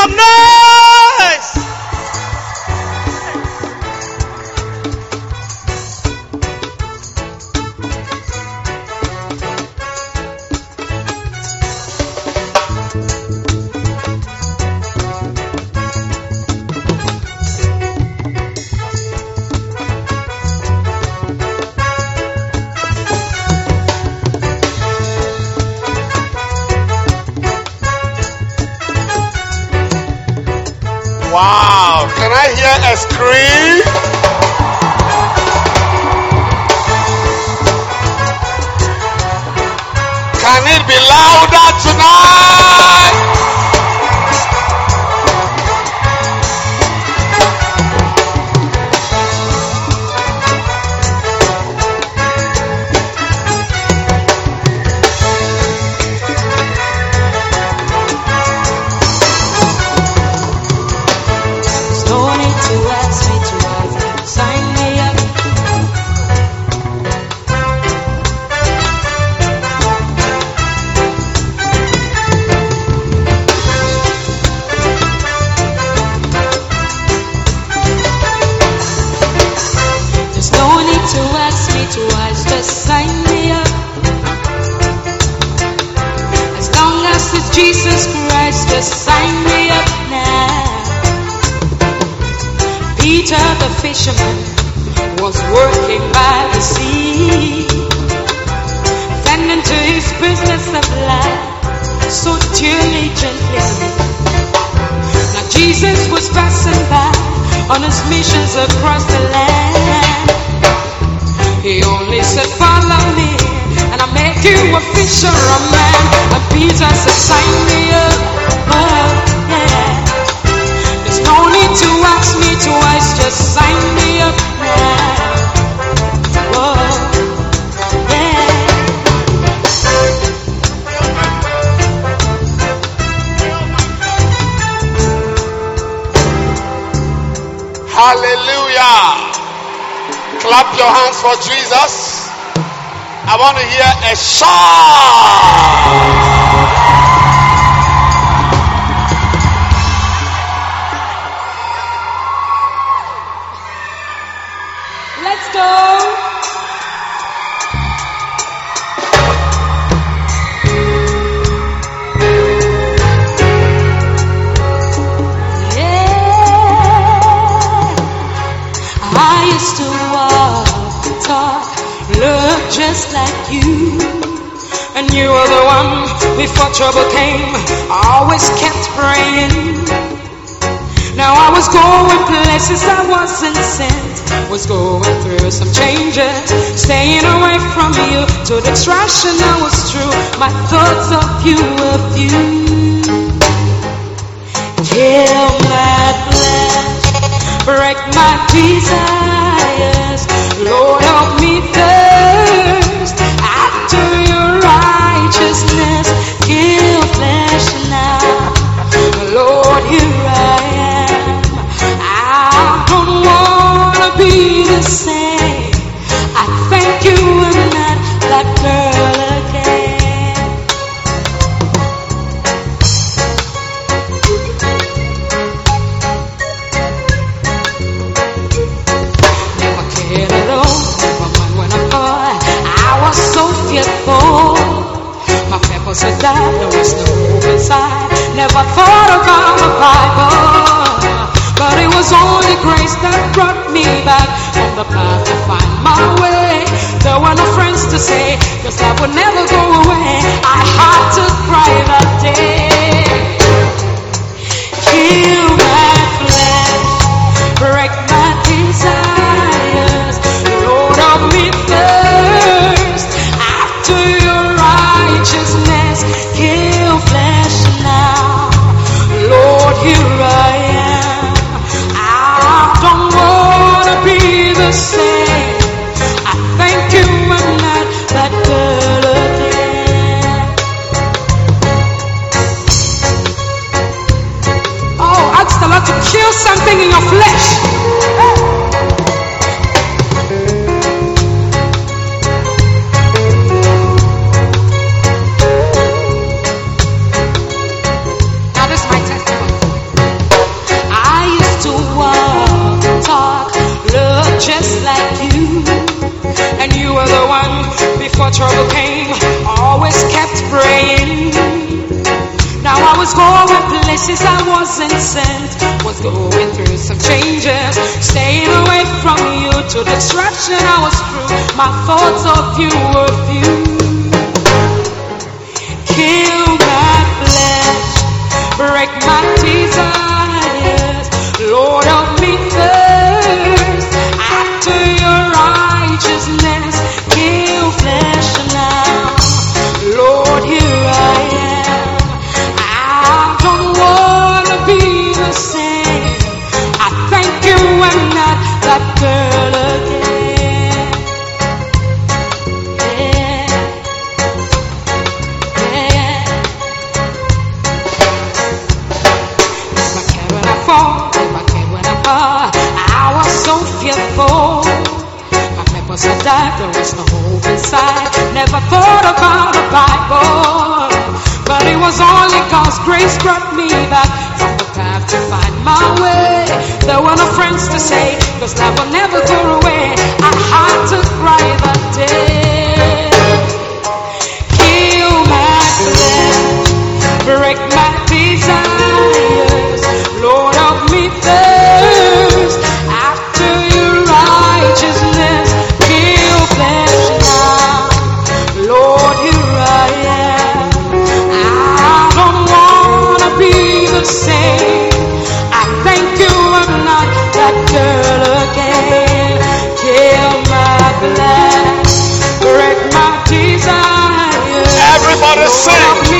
সামনে Yeah, I used to walk the talk, look just like you. And you were the one before trouble came, I always kept praying. Now I was going places I wasn't sent. Was going through some changes, staying away from you. Took extraction, I was true. My thoughts of you, were few. Kill my flesh, break my desires. Lord, help me. inside. Never thought about the Bible, but it was only grace that brought me back on the path to find my way. There were no friends to say, cause I would never go away. I had to cry that day. Heal kill something in your flesh. Places I wasn't sent. Was going through some changes. Staying away from you to destruction I was through. My thoughts of you were few. Kill my flesh, break my desires. Lord, help inside. Never thought about the Bible. But it was only God's grace brought me back from the path to find my way. There were no friends to say, cause love never go away. I had to cry that day. Heal my flesh, break my desires. Lord, help me thirst sing.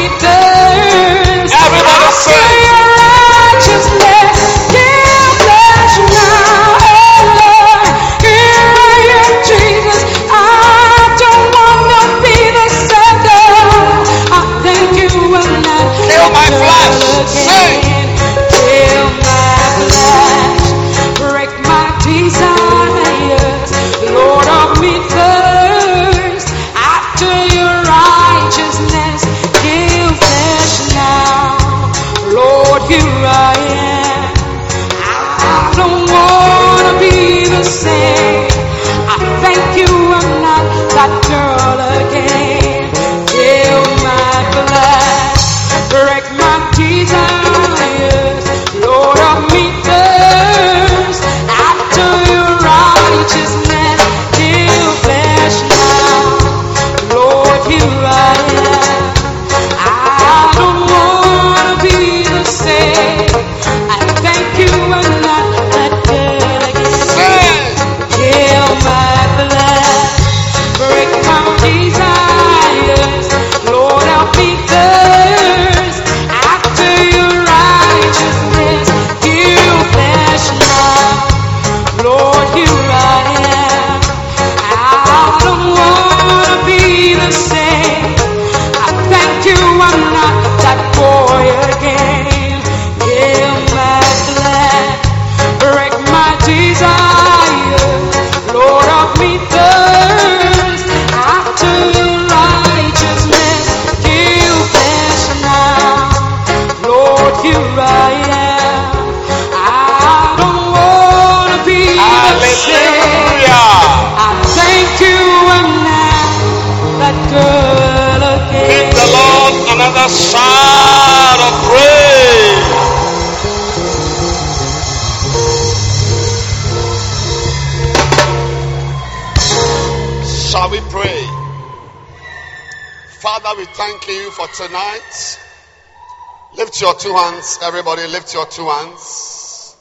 Lift your two hands, everybody. Lift your two hands.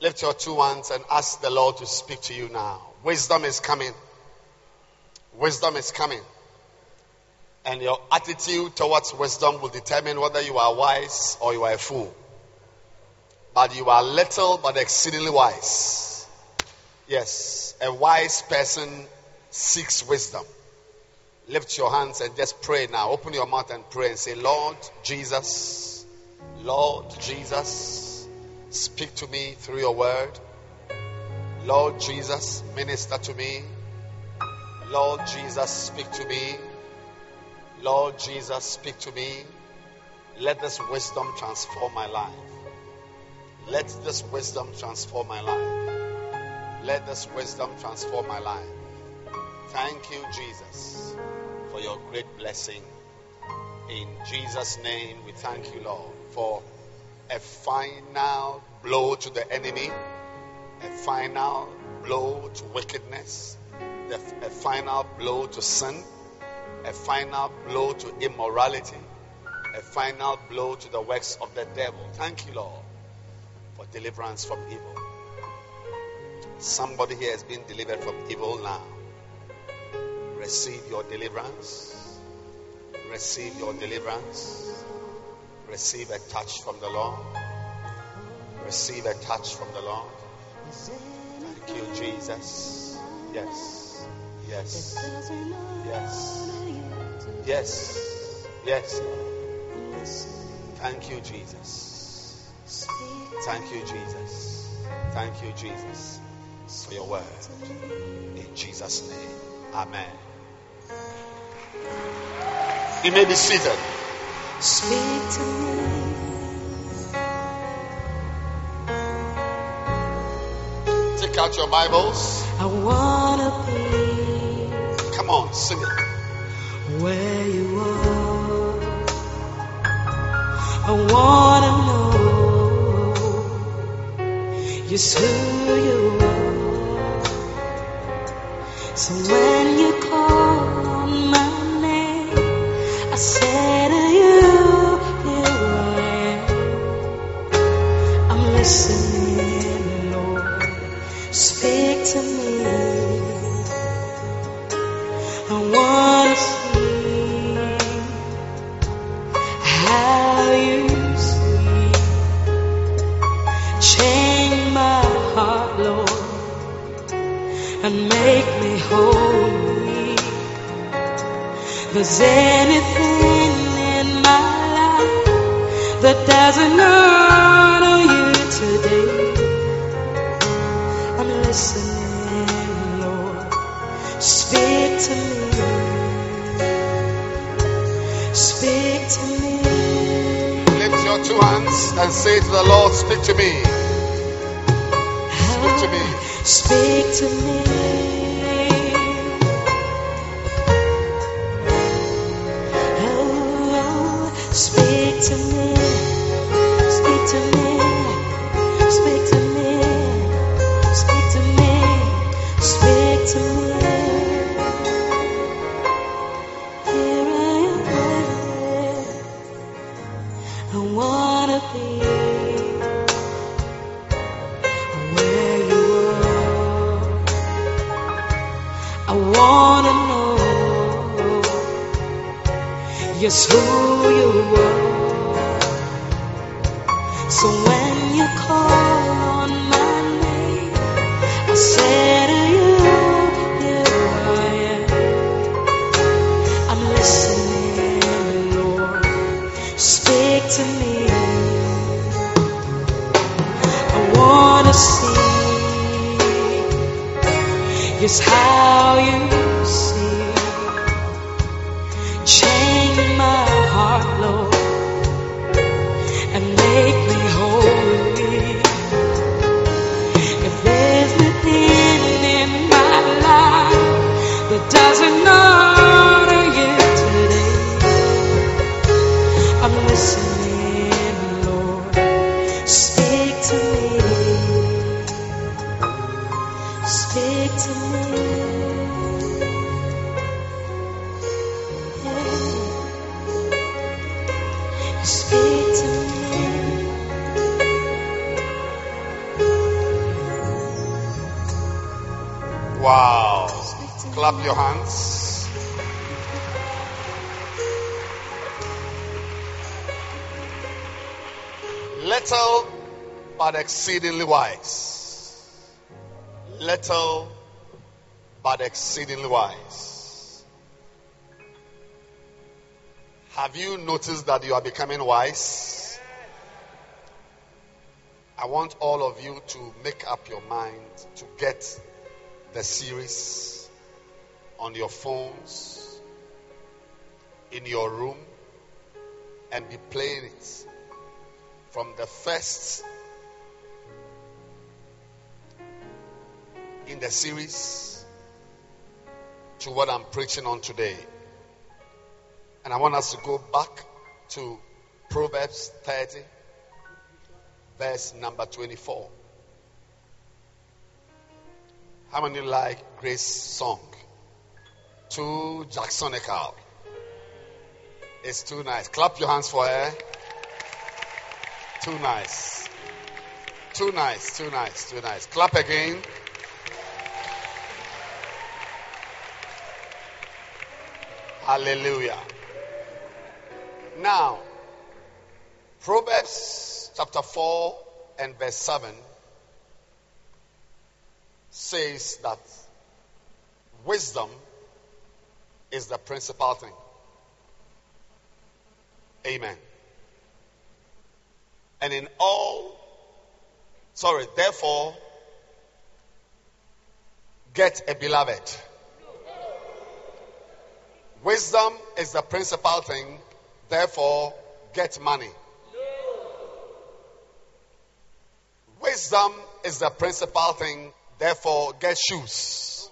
Lift your two hands and ask the Lord to speak to you now. Wisdom is coming. Wisdom is coming. And your attitude towards wisdom will determine whether you are wise or you are a fool. But you are little but exceedingly wise. Yes, a wise person seeks wisdom. Lift your hands and just pray now. Open your mouth and pray and say, Lord Jesus, Lord Jesus, speak to me through your word. Lord Jesus, minister to me. Lord Jesus, speak to me. Lord Jesus, speak to me. Let this wisdom transform my life. Let this wisdom transform my life. Let this wisdom transform my life. Thank you, Jesus, for your great blessing. In Jesus' name, we thank you, Lord, for a final blow to the enemy, a final blow to wickedness, a final blow to sin, a final blow to immorality, a final blow to the works of the devil. Thank you, Lord, for deliverance from evil. Somebody here has been delivered from evil now. Receive your deliverance. Receive your deliverance. Receive a touch from the Lord. Receive a touch from the Lord. Thank you, Jesus. Yes. Yes. Yes. Yes. Yes. Thank you, Jesus. Thank you, Jesus. Thank you, Jesus, for your word. In Jesus' name. Amen. You may be seated. Speak to me. Take out your Bibles. I wanna be Come on, sing it. where you are. I wanna know just who you are. So when you exceedingly wise. Little but exceedingly wise. Have you noticed that you are becoming wise? I want all of you to make up your mind to get the series on your phones, in your room, and be playing it from the first in the series to what I'm preaching on today. And I want us to go back to Proverbs 30 verse number 24. How many like Grace song? Too Jacksonical. It's too nice. Clap your hands for her. Too nice. Too nice, too nice, too nice. Clap again. Hallelujah. Now, Proverbs chapter 4 and verse 7 says that wisdom is the principal thing. Amen. And in all, sorry, therefore, get a beloved. Wisdom is the principal thing, therefore, get money. Wisdom is the principal thing, therefore, get shoes.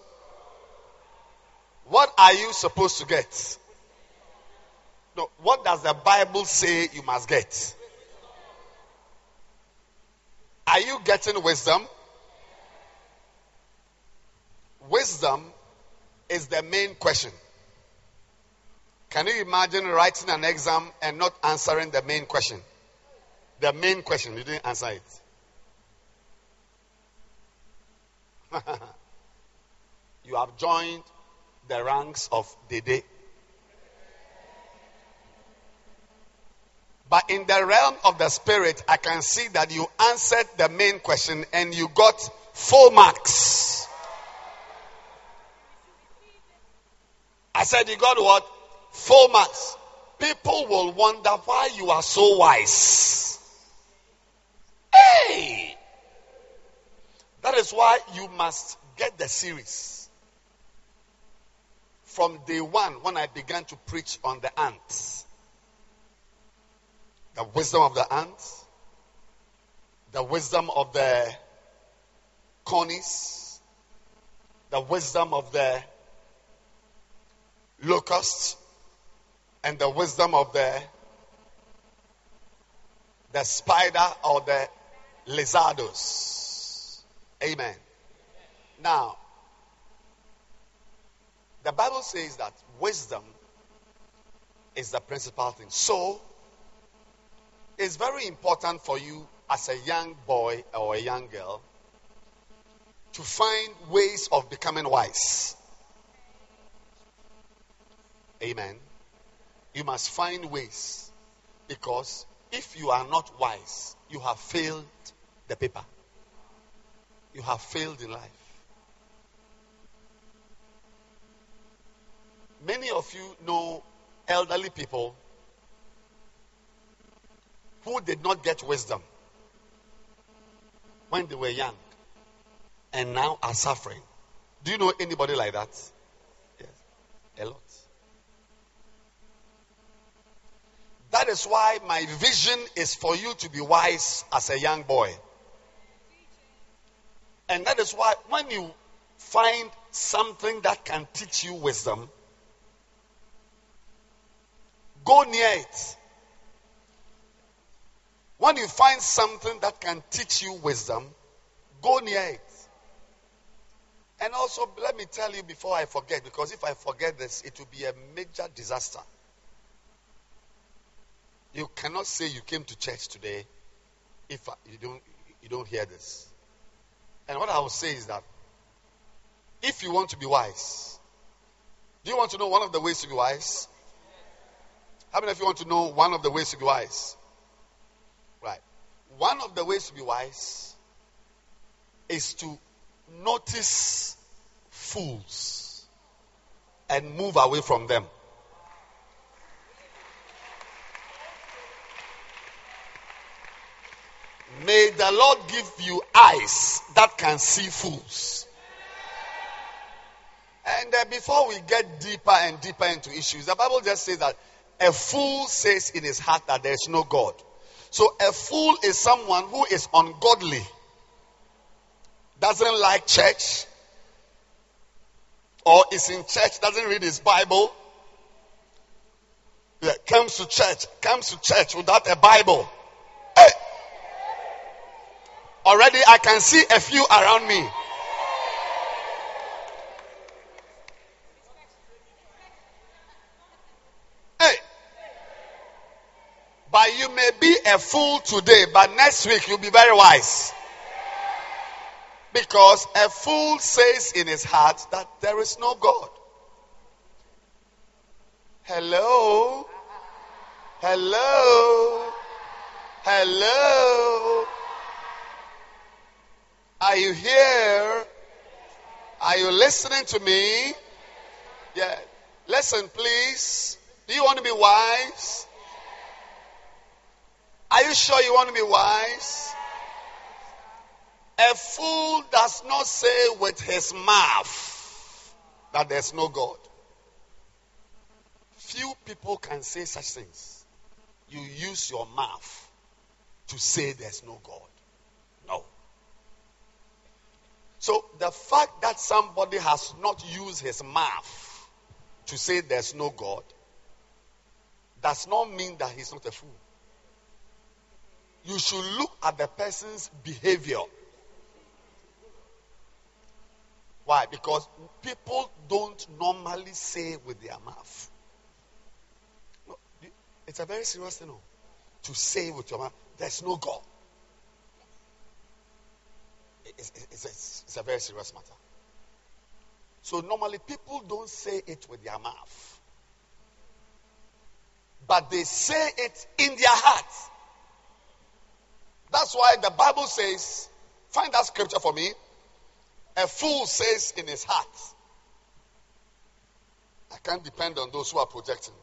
What are you supposed to get? No, what does the Bible say you must get? Are you getting wisdom? Wisdom is the main question. Can you imagine writing an exam and not answering the main question? The main question, you didn't answer it. you have joined the ranks of Dede. But in the realm of the spirit, I can see that you answered the main question and you got full marks. I said you got what? Full marks. People will wonder why you are so wise. Hey! That is why you must get the series. From day one, when I began to preach on the ants the wisdom of the ants, the wisdom of the conies, the wisdom of the locusts, and the wisdom of the the spider or the lizardos. Amen. Now, the Bible says that wisdom is the principal thing. So, it's very important for you as a young boy or a young girl to find ways of becoming wise. Amen. You must find ways because if you are not wise, you have failed the paper. You have failed in life. Many of you know elderly people who did not get wisdom when they were young and now are suffering. Do you know anybody like that? Yes, a lot. That is why my vision is for you to be wise as a young boy. And that is why when you find something that can teach you wisdom, go near it. When you find something that can teach you wisdom, go near it. And also, let me tell you before I forget, because if I forget this, it will be a major disaster. You cannot say you came to church today if you don't, you don't hear this. And what I will say is that if you want to be wise, do you want to know one of the ways to be wise? How many of you want to know one of the ways to be wise? Right. One of the ways to be wise is to notice fools and move away from them. May the Lord give you eyes that can see fools. And uh, before we get deeper and deeper into issues, the Bible just says that a fool says in his heart that there is no God. So a fool is someone who is ungodly, doesn't like church, or is in church, doesn't read his Bible, yeah, comes to church, comes to church without a Bible. Already I can see a few around me. Hey. But you may be a fool today, but next week you'll be very wise. Because a fool says in his heart that there is no God. Hello? Hello? Hello? Are you here? Are you listening to me? Yeah. Listen, please. Do you want to be wise? Are you sure you want to be wise? A fool does not say with his mouth that there's no God. Few people can say such things. You use your mouth to say there's no God. No. So the fact that somebody has not used his mouth to say there's no God does not mean that he's not a fool. You should look at the person's behavior why? Because people don't normally say with their mouth. It's a very serious thing to say with your mouth, there's no God. It's, it's, it's, it's a very serious matter. So normally people don't say it with their mouth. But they say it in their heart. That's why the Bible says, find that scripture for me. A fool says in his heart, I can't depend on those who are projecting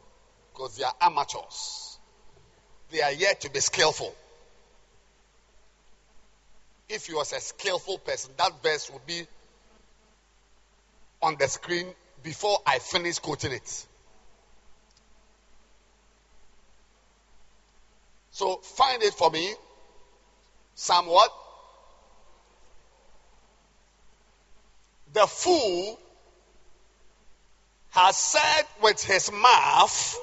because they are amateurs. They are yet to be skillful. If you was a skillful person, that verse would be on the screen before I finish quoting it. So find it for me. Psalm what? the fool has said with his mouth,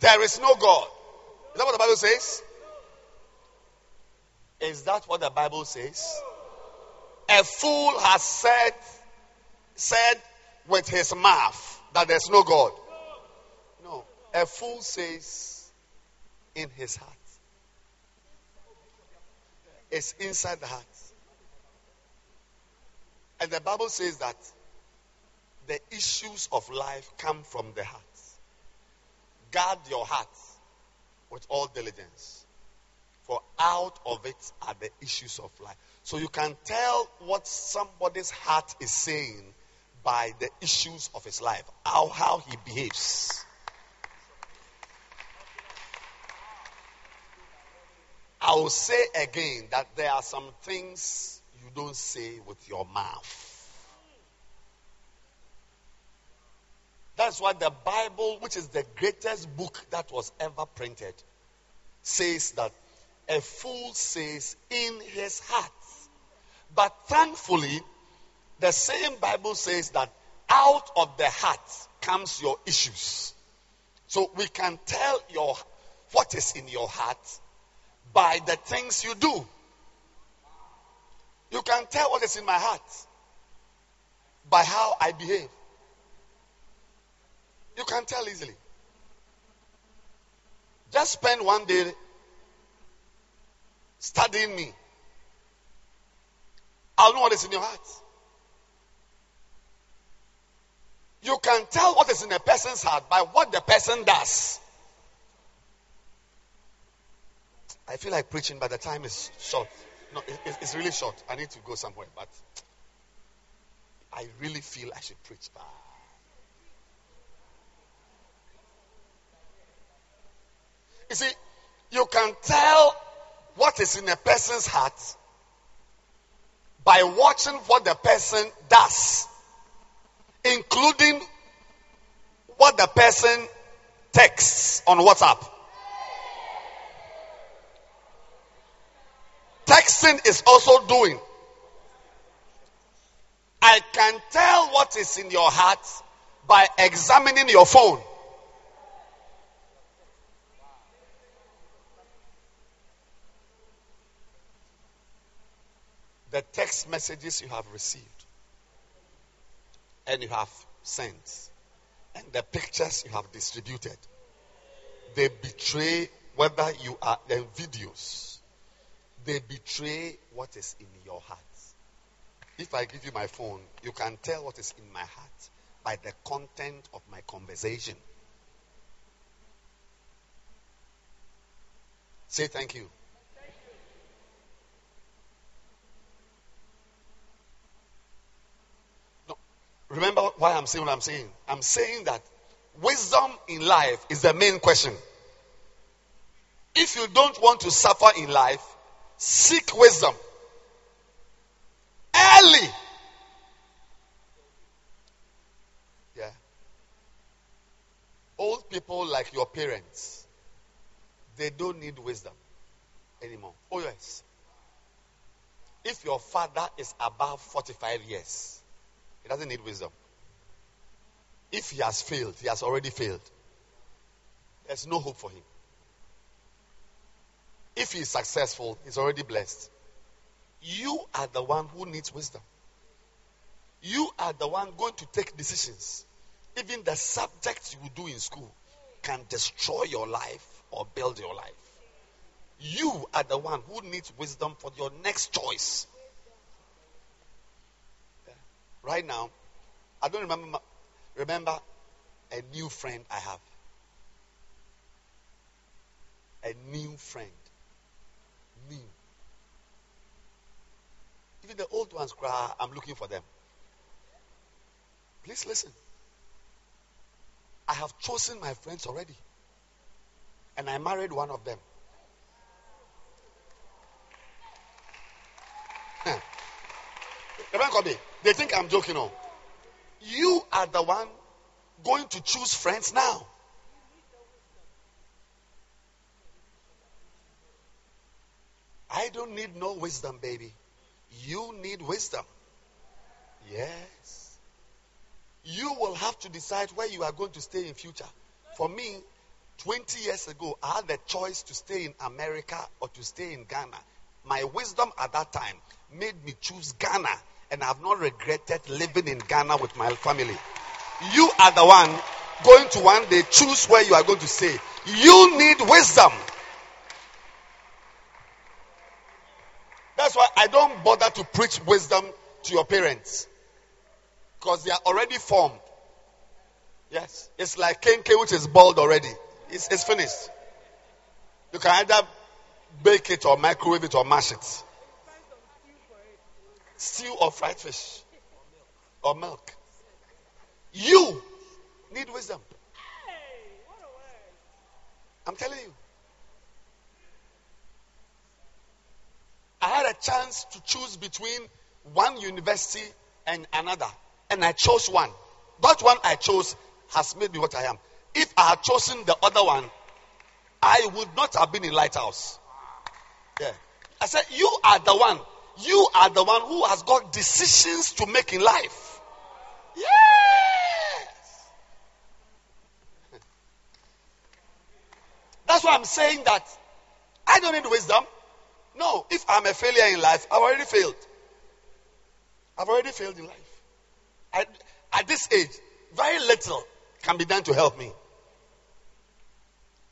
There is no God. Is that what the Bible says? Is that what the Bible says? A fool has said, said with his mouth that there's no God. No. A fool says in his heart. It's inside the heart. And the Bible says that the issues of life come from the heart. Guard your heart with all diligence, for out of it are the issues of life. So you can tell what somebody's heart is saying by the issues of his life, how, how he behaves. I will say again that there are some things you don't say with your mouth. That's why the Bible, which is the greatest book that was ever printed, says that a fool says in his heart. But thankfully, the same Bible says that out of the heart comes your issues. So we can tell your what is in your heart by the things you do. You can tell what is in my heart by how I behave. You can tell easily. Just spend one day studying me. I'll know what is in your heart. You can tell what is in a person's heart by what the person does. I feel like preaching, but the time is short. No, it, it's really short. I need to go somewhere, but I really feel I should preach. You see, you can tell what is in a person's heart by watching what the person does, including what the person texts on WhatsApp. Texting is also doing. I can tell what is in your heart by examining your phone. The text messages you have received and you have sent and the pictures you have distributed, they betray whether you are the videos, they betray what is in your heart. If I give you my phone, you can tell what is in my heart by the content of my conversation. Say thank you. Remember why I'm saying what I'm saying. I'm saying that wisdom in life is the main question. If you don't want to suffer in life, seek wisdom early. Yeah. Old people like your parents, they don't need wisdom anymore. Oh, yes. If your father is above 45 years, he doesn't need wisdom. If he has failed, he has already failed. There's no hope for him. If he is successful, he's already blessed. You are the one who needs wisdom. You are the one going to take decisions. Even the subjects you do in school can destroy your life or build your life. You are the one who needs wisdom for your next choice. Right now, I don't remember remember a new friend I have. A new friend. New. Even the old ones cry, I'm looking for them. Please listen. I have chosen my friends already. And I married one of them. They think I'm joking. Oh. You are the one going to choose friends now. I don't need no wisdom, baby. You need wisdom. Yes. You will have to decide where you are going to stay in future. For me, 20 years ago, I had the choice to stay in America or to stay in Ghana. My wisdom at that time made me choose Ghana, and I have not regretted living in Ghana with my family. You are the one going to one day choose where you are going to stay. You need wisdom. That's why I don't bother to preach wisdom to your parents. Because they are already formed. Yes. It's like kenkey which is bald already. It's, it's finished. You can either bake it or microwave it or mash it. Stew or fried fish. Or milk. You need wisdom. I'm telling you. I had a chance to choose between one university and another, and I chose one. That one I chose has made me what I am. If I had chosen the other one, I would not have been in Lighthouse. Yeah. I said, You are the one. You are the one who has got decisions to make in life. Yes. That's why I'm saying that I don't need wisdom. No, if I'm a failure in life, I've already failed. I've already failed in life. I, at this age, very little can be done to help me.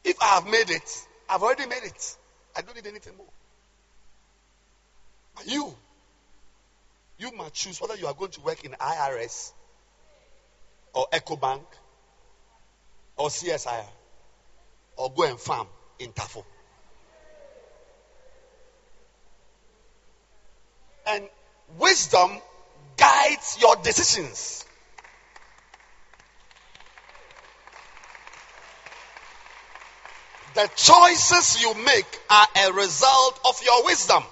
If I have made it, I've already made it. I don't need anything more. You, you must choose whether you are going to work in IRS or Ecobank or CSIR or go and farm in Tafo. And wisdom guides your decisions. The choices you make are a result of your wisdom.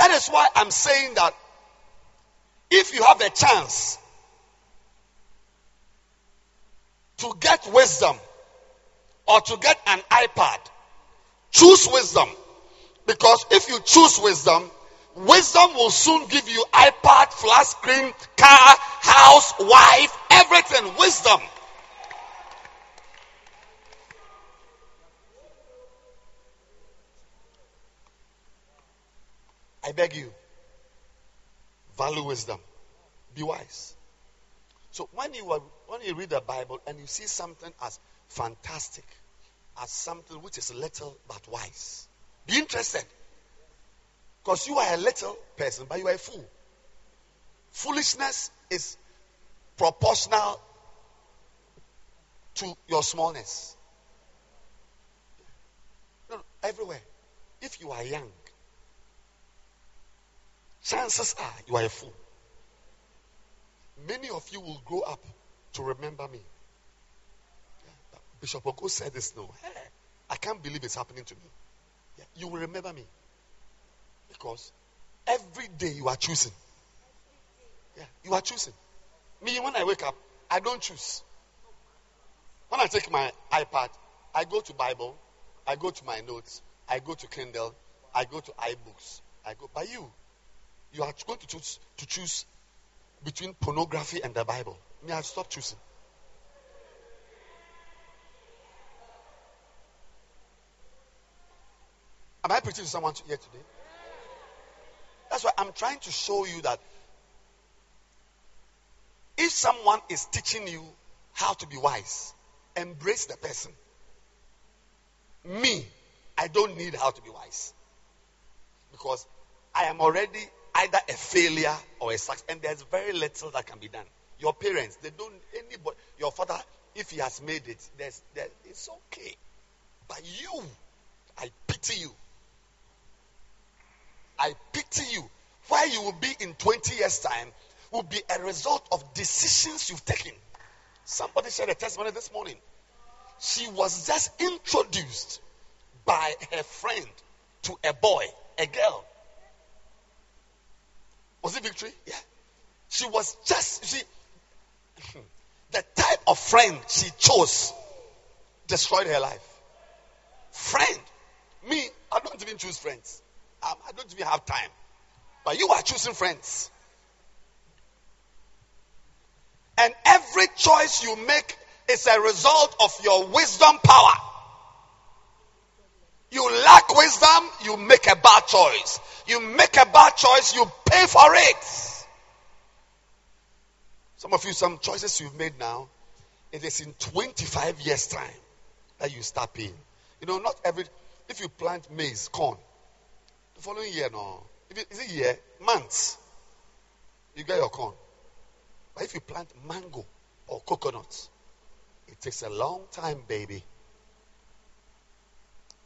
That is why I'm saying that if you have a chance to get wisdom or to get an iPad, choose wisdom. Because if you choose wisdom, Wisdom will soon give you iPad, flat screen, car, house, wife, everything. Wisdom. I beg you. Value wisdom. Be wise. So when you are, when you read the Bible and you see something as fantastic, as something which is little but wise, be interested. Because you are a little person, but you are a fool. Foolishness is proportional to your smallness. No, no, everywhere. If you are young, chances are you are a fool. Many of you will grow up to remember me. Bishop Oko said this no. I can't believe it's happening to me. You will remember me. Because every day you are choosing. Yeah, you are choosing. Me, when I wake up, I don't choose. When I take my iPad, I go to Bible, I go to my notes, I go to Kindle, I go to iBooks. I go by you. You are going to choose to choose between pornography and the Bible. Me, I've stopped choosing. Am I preaching to someone here today? That's why I'm trying to show you that if someone is teaching you how to be wise, embrace the person. Me, I don't need how to be wise. Because I am already either a failure or a success, and there's very little that can be done. Your parents, they don't, anybody, your father, if he has made it, there's, there, it's okay. But you, I pity you. I pity you. Where you will be in 20 years' time will be a result of decisions you've taken. Somebody shared a testimony this morning. She was just introduced by her friend to a boy, a girl. Was it victory? Yeah. She was just, she, the type of friend she chose destroyed her life. Friend. Me, I don't even choose friends. Um, I don't even have time. But you are choosing friends. And every choice you make is a result of your wisdom power. You lack wisdom, you make a bad choice. You make a bad choice, you pay for it. Some of you, some choices you've made now, it is in 25 years' time that you start paying. You know, not every, if you plant maize, corn, the following year, no. If it, is it year? Months. You get your corn. But if you plant mango or coconut, it takes a long time, baby.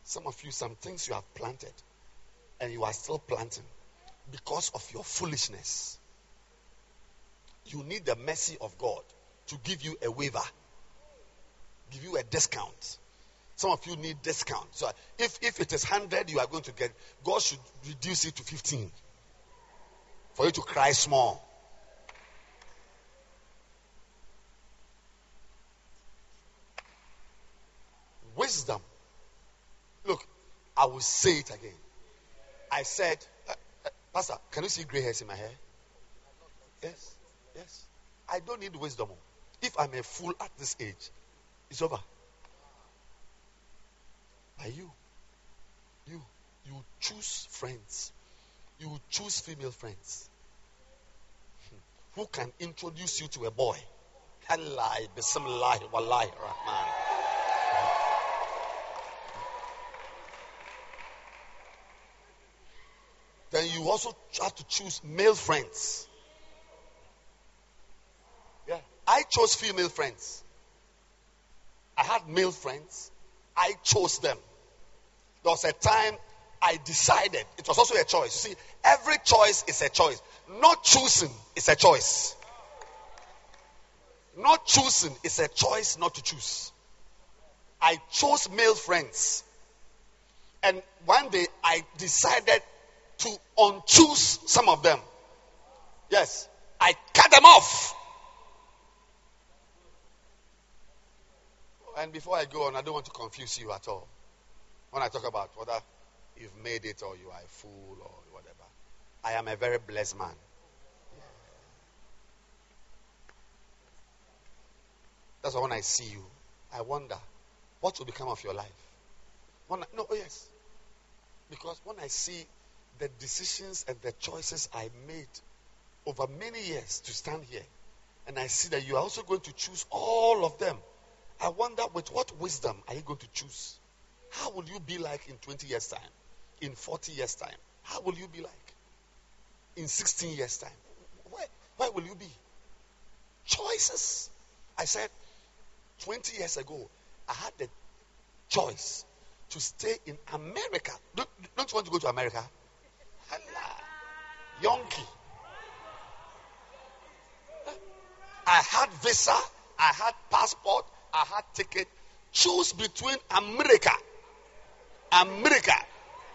Some of you, some things you have planted and you are still planting because of your foolishness. You need the mercy of God to give you a waiver, give you a discount. Some of you need discount. So if, if it is 100 you are going to get, God should reduce it to 15 for you to cry small. Wisdom. I will say it again. I said, uh, uh, Pastor, can you see gray hairs in my hair? Yes, yes. I don't need wisdom. If I'm a fool at this age, it's over. Are you? You. You choose friends. You choose female friends. Hmm. Who can introduce you to a boy? Allah, Bismillah, Wallahi, Rahman. Then you also have to choose male friends. Yeah. I chose female friends. I had male friends. I chose them. There was a time I decided. It was also a choice. You see, every choice is a choice. Not choosing is a choice. Not choosing is a choice not to choose. I chose male friends. And one day I decided to unchoose some of them. Yes, I cut them off. And before I go on, I don't want to confuse you at all. When I talk about whether you've made it or you are a fool or whatever, I am a very blessed man. That's why when I see you, I wonder what will become of your life. When I, no, oh yes. Because when I see the decisions and the choices I made over many years to stand here, and I see that you are also going to choose all of them. I wonder with what wisdom are you going to choose? How will you be like in 20 years' time? In 40 years' time? How will you be like? In 16 years' time? Where, where will you be? Choices. I said 20 years ago, I had the choice to stay in America. Don't, don't you want to go to America? I had visa, I had passport, I had ticket. Choose between America, America,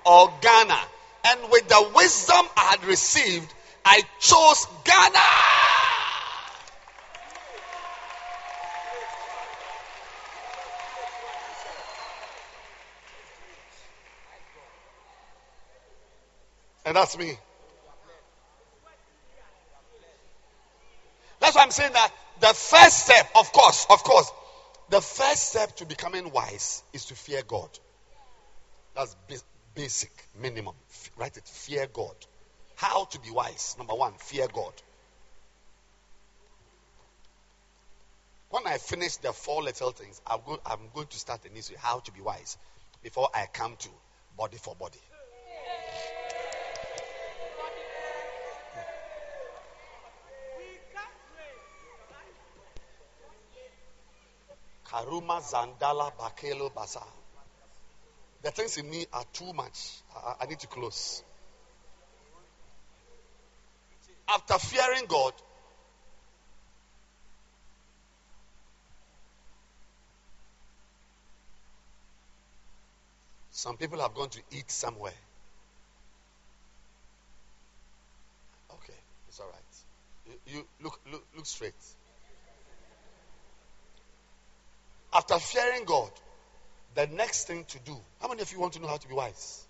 or Ghana. And with the wisdom I had received, I chose Ghana. And that's me. That's why I'm saying that the first step, of course, of course, the first step to becoming wise is to fear God. That's basic, minimum. Write it. Fear God. How to be wise? Number one, fear God. When I finish the four little things, I'm, go, I'm going to start the issue how to be wise before I come to body for body. Karuma Zandala Bakelo Basa. The things in me are too much. I, I need to close. After fearing God, some people have gone to eat somewhere. Okay, it's all right. You, you look, look, look straight. After fearing God, the next thing to do, how many of you want to know how to be wise?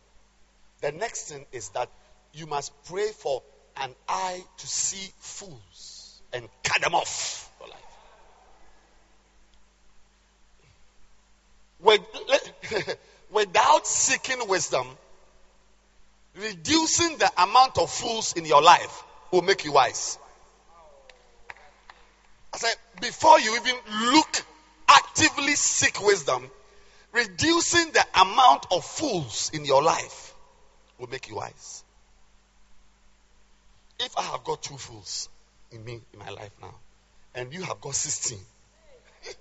The next thing is that you must pray for an eye to see fools and cut them off life. With, without seeking wisdom, reducing the amount of fools in your life will make you wise. I said, before you even look actively seek wisdom, reducing the amount of fools in your life will make you wise. If I have got two fools in me in my life now, and you have got 16,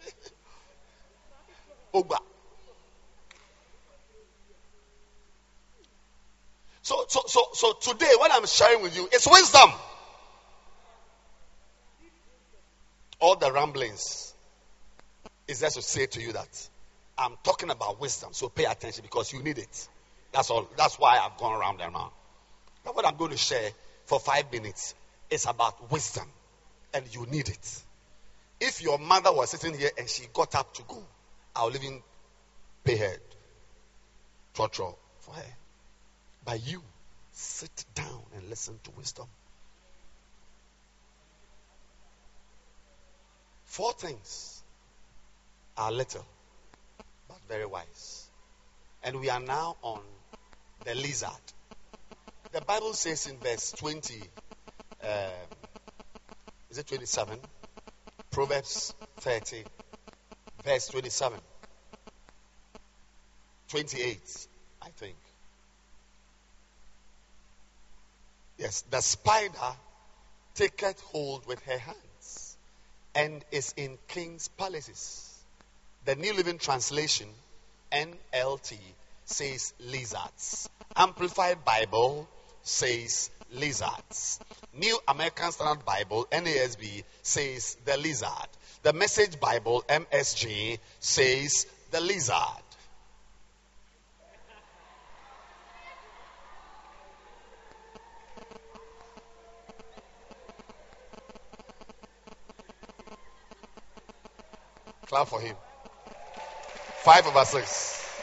Oba. So, so, so, so today, what I'm sharing with you is wisdom. All the ramblings is just to say to you that I'm talking about wisdom, so pay attention because you need it. That's all. That's why I've gone around there now. But what I'm going to share for five minutes is about wisdom, and you need it. If your mother was sitting here and she got up to go, I'll even pay her torture for her. But you sit down and listen to wisdom. Four things are little, but very wise. And we are now on the lizard. The Bible says in verse 20, um, is it 27? Proverbs 30, verse 27. 28, I think. Yes, the spider taketh hold with her hands and is in king's palaces. The New Living Translation, NLT, says lizards. Amplified Bible says lizards. New American Standard Bible, NASB, says the lizard. The Message Bible, MSG, says the lizard. Clap for him. 5 over 6.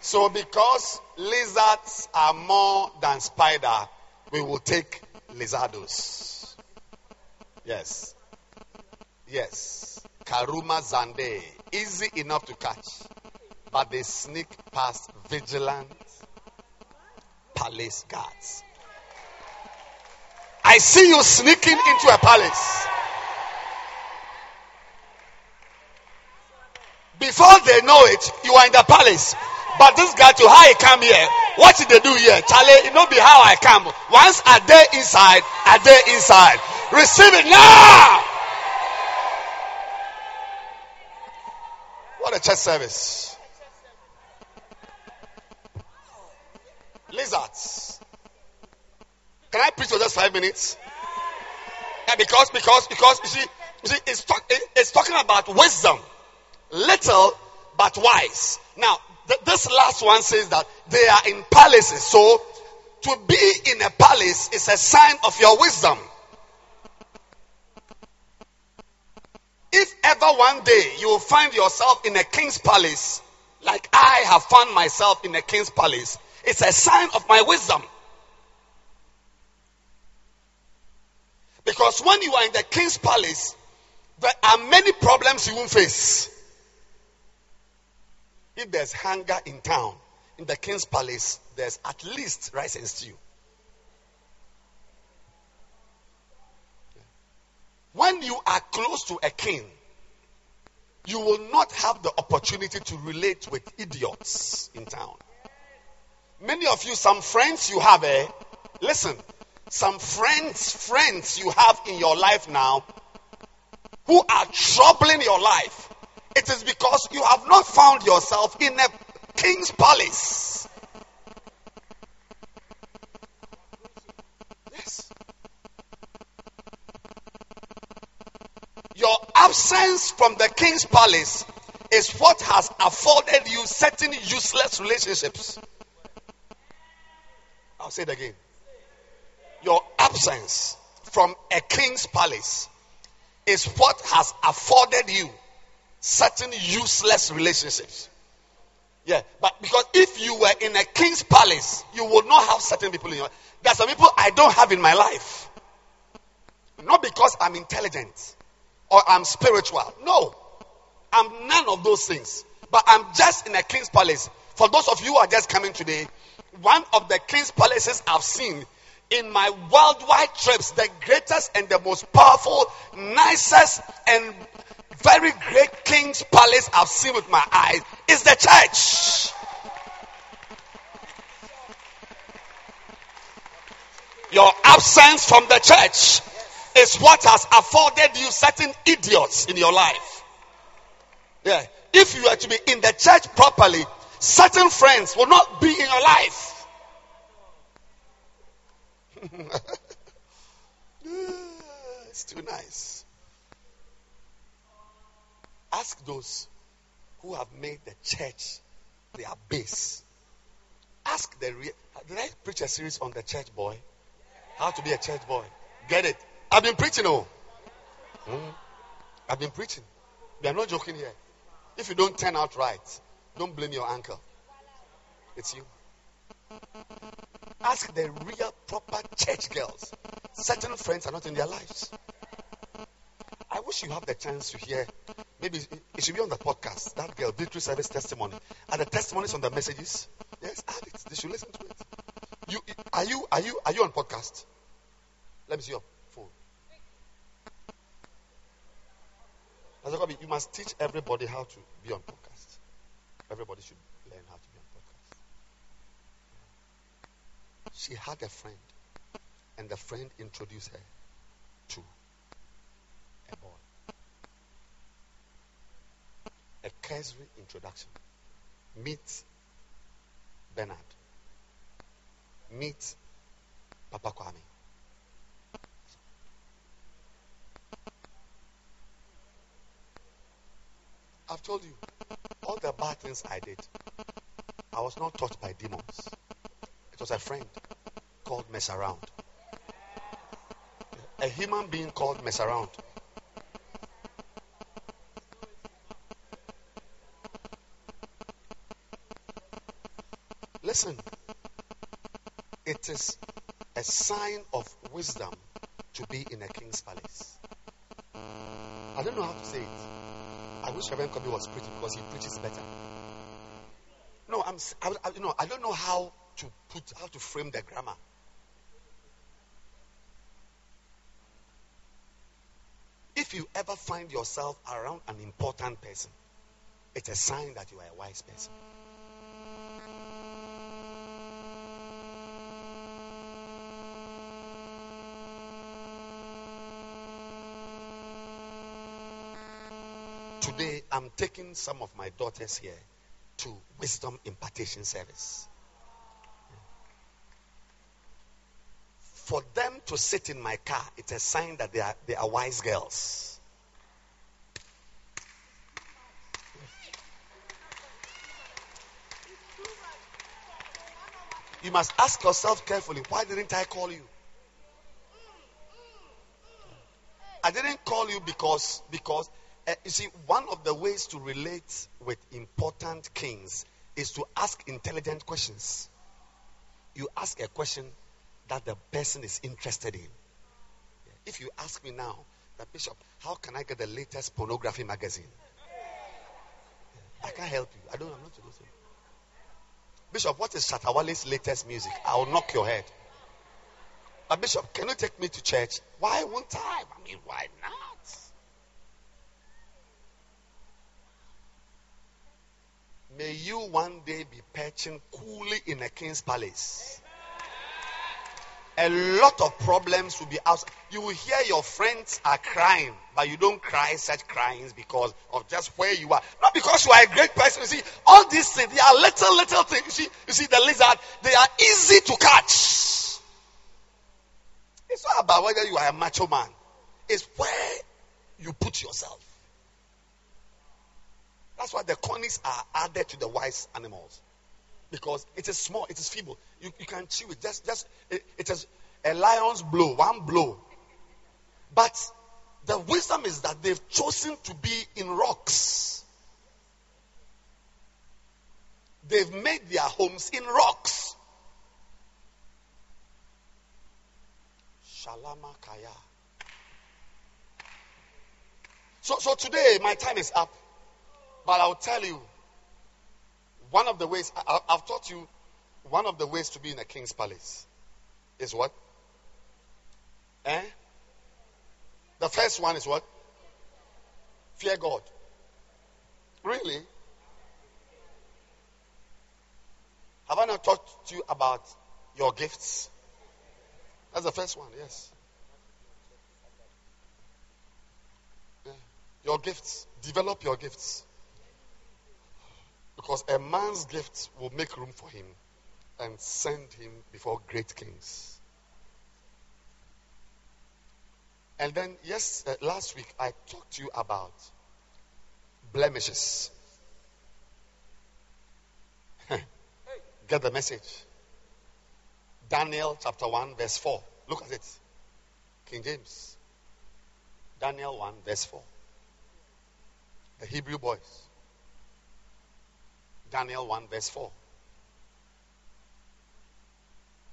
So, because lizards are more than spider, we will take lizardos. Yes. Yes. Karuma Zande. Easy enough to catch. But they sneak past vigilant palace guards. I see you sneaking into a palace. Before they know it, you are in the palace. But this guy to how he come here, what did they do here? Charlie, it not be how I come. Once a day inside, a day inside. Receive it now. What a church service. Lizards. Can I preach for just five minutes? Yeah, because, because, because, you see, you see it's, talk, it's talking about wisdom. Little, but wise. Now, th- this last one says that they are in palaces. So, to be in a palace is a sign of your wisdom. If ever one day you will find yourself in a king's palace, like I have found myself in a king's palace, it's a sign of my wisdom. Because when you are in the king's palace, there are many problems you won't face. If there's hunger in town, in the king's palace, there's at least rice and stew. When you are close to a king, you will not have the opportunity to relate with idiots in town. Many of you, some friends you have, eh? Listen, some friends, friends you have in your life now who are troubling your life. It is because you have not found yourself in a king's palace. Yes. Your absence from the king's palace is what has afforded you certain useless relationships. I'll say it again. Your absence from a king's palace is what has afforded you certain useless relationships. Yeah, but because if you were in a king's palace, you would not have certain people in your life. There are some people I don't have in my life. Not because I'm intelligent or I'm spiritual. No. I'm none of those things. But I'm just in a king's palace. For those of you who are just coming today, one of the king's palaces I've seen in my worldwide trips, the greatest and the most powerful, nicest and very great king's palace I've seen with my eyes is the church. Your absence from the church is what has afforded you certain idiots in your life. Yeah. If you are to be in the church properly, certain friends will not be in your life. it's too nice. Ask those who have made the church their base. Ask the real. Did I preach a series on the church boy? How to be a church boy? Get it? I've been preaching, oh. Mm. I've been preaching. We are not joking here. If you don't turn out right, don't blame your uncle. It's you. Ask the real, proper church girls. Certain friends are not in their lives. Wish you have the chance to hear. Maybe it should be on the podcast. That girl, Victory Service testimony. Are the testimonies on the messages? Yes, add it. They should listen to it. You are you are you are you on podcast? Let me see your phone. You must teach everybody how to be on podcast. Everybody should learn how to be on podcast. She had a friend, and the friend introduced her to a boy. A cursory introduction. Meet Bernard. Meet Papa Kwame. I've told you, all the bad things I did, I was not taught by demons. It was a friend called Mess Around. A human being called Mess Around. Listen, it is a sign of wisdom to be in a king's palace. I don't know how to say it. I wish Reverend Kobe was preaching because he preaches better. No, I'm, I, I, you know, I don't know how to put, how to frame the grammar. If you ever find yourself around an important person, it's a sign that you are a wise person. Today, I'm taking some of my daughters here to Wisdom Impartation Service. For them to sit in my car, it's a sign that they are, they are wise girls. You must ask yourself carefully why didn't I call you? I didn't call you because because uh, you see one of the ways to relate with important kings is to ask intelligent questions. You ask a question that the person is interested in. If you ask me now, Bishop, how can I get the latest pornography magazine? I can't help you. I don't. I'm not to. Bishop, what is Shatta Wale's latest music? I'll knock your head. But Bishop, can you take me to church? Why won't I? I mean, why not? May you one day be perching coolly in a king's palace a lot of problems will be out. You will hear your friends are crying, but you don't cry such cryings because of just where you are. Not because you are a great person. You see, all these things, they are little, little things. You see, you see the lizard, they are easy to catch. It's not about whether you are a macho man. It's where you put yourself. That's why the conies are added to the wise animals because it is small, it is feeble. You, you can chew it. Just, just it, it is a lion's blow, one blow. But the wisdom is that they've chosen to be in rocks. They've made their homes in rocks. Shalama Kaya. So, so today my time is up, but I'll tell you one of the ways, I, have taught you one of the ways to be in a king's palace is what? Eh? The first one is what? Fear God. Really? Have I not talked to you about your gifts? That's the first one, yes. Yeah. Your gifts. Develop your gifts. Because a man's gift will make room for him and send him before great kings. And then, yes, uh, last week I talked to you about blemishes. Get the message. Daniel chapter 1, verse 4. Look at it. King James. Daniel 1, verse 4. The Hebrew boys. Daniel 1, verse 4.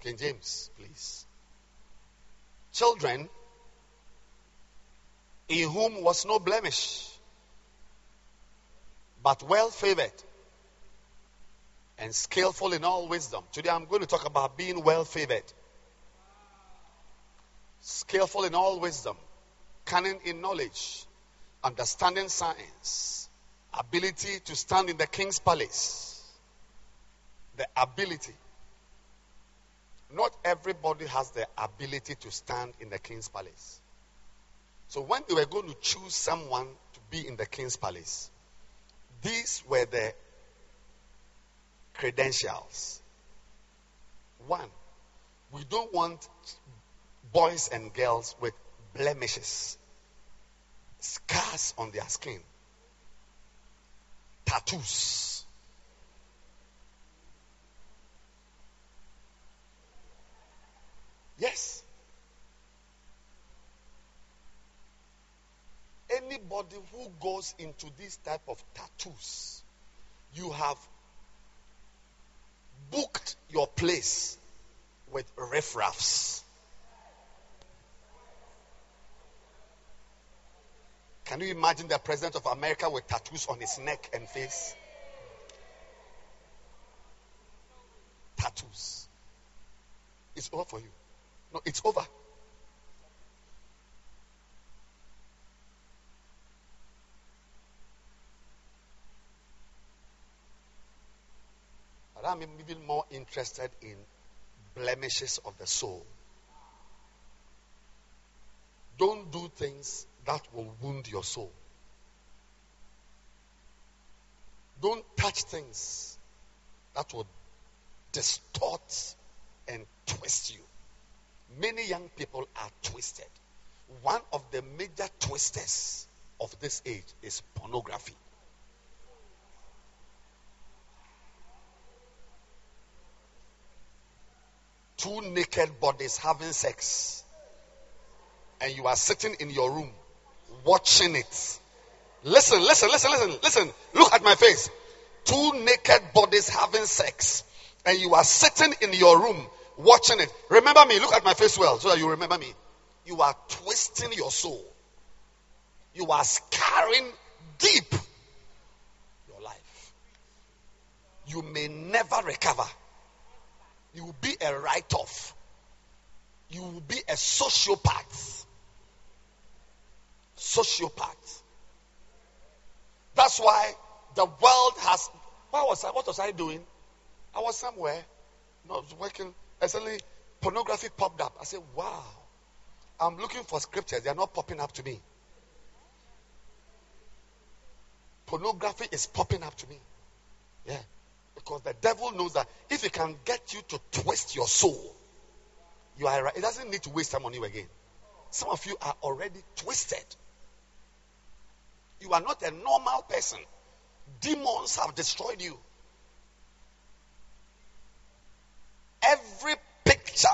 King James, please. Children, in whom was no blemish, but well favored and skillful in all wisdom. Today I'm going to talk about being well favored, skillful in all wisdom, cunning in knowledge, understanding science ability to stand in the king's palace. The ability. Not everybody has the ability to stand in the king's palace. So when they were going to choose someone to be in the king's palace, these were the credentials. One, we don't want boys and girls with blemishes, scars on their skin tattoos. Yes. Anybody who goes into this type of tattoos, you have booked your place with riffraffs. Can you imagine the president of America with tattoos on his neck and face? Tattoos. It's over for you. No, it's over. But I'm even more interested in blemishes of the soul. Don't do things that will wound your soul. Don't touch things that will distort and twist you. Many young people are twisted. One of the major twisters of this age is pornography. Two naked bodies having sex, and you are sitting in your room watching it. Listen, listen, listen, listen, listen. Look at my face. Two naked bodies having sex, and you are sitting in your room watching it. Remember me. Look at my face well so that you remember me. You are twisting your soul. You are scarring deep your life. You may never recover. You will be a write off. You will be a sociopath. Sociopath. That's why the world has. What was I? What was I doing? I was somewhere. No, I was working. And suddenly, pornography popped up. I said, "Wow." I'm looking for scriptures. They are not popping up to me. Pornography is popping up to me. Yeah. Because the devil knows that if he can get you to twist your soul, you are right. It doesn't need to waste time on you again. Some of you are already twisted. You are not a normal person. Demons have destroyed you. Every picture,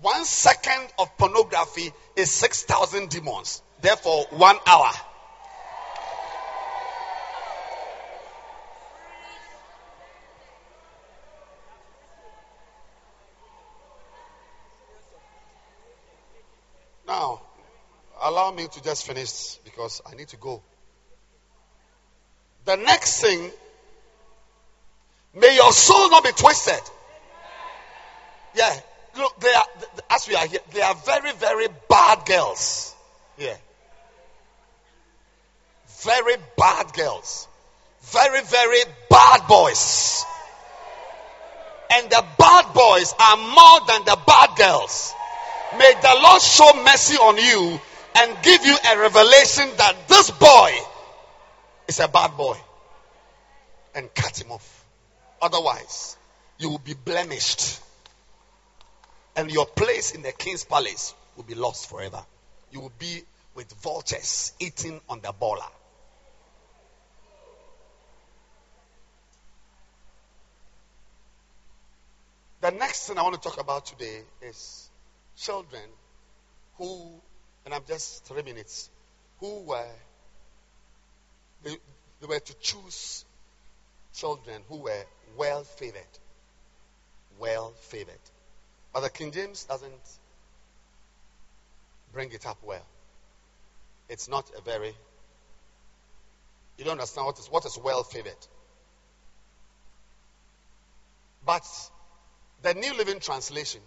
one second of pornography is 6,000 demons. Therefore, one hour. Now, allow me to just finish because I need to go. The next thing, may your soul not be twisted. Yeah. Look, they are, as we are here, they are very, very bad girls. Yeah. Very bad girls. Very, very bad boys. And the bad boys are more than the bad girls. May the Lord show mercy on you and give you a revelation that this boy is a bad boy. And cut him off. Otherwise, you will be blemished and your place in the king's palace will be lost forever. You will be with vultures eating on the baller. The next thing I want to talk about today is children who, and I'm just three minutes, who were, they, were to choose children who were well favored. Well favored. But the King James doesn't bring it up well. It's not a very. You don't understand what is what is well favored. But the New Living Translation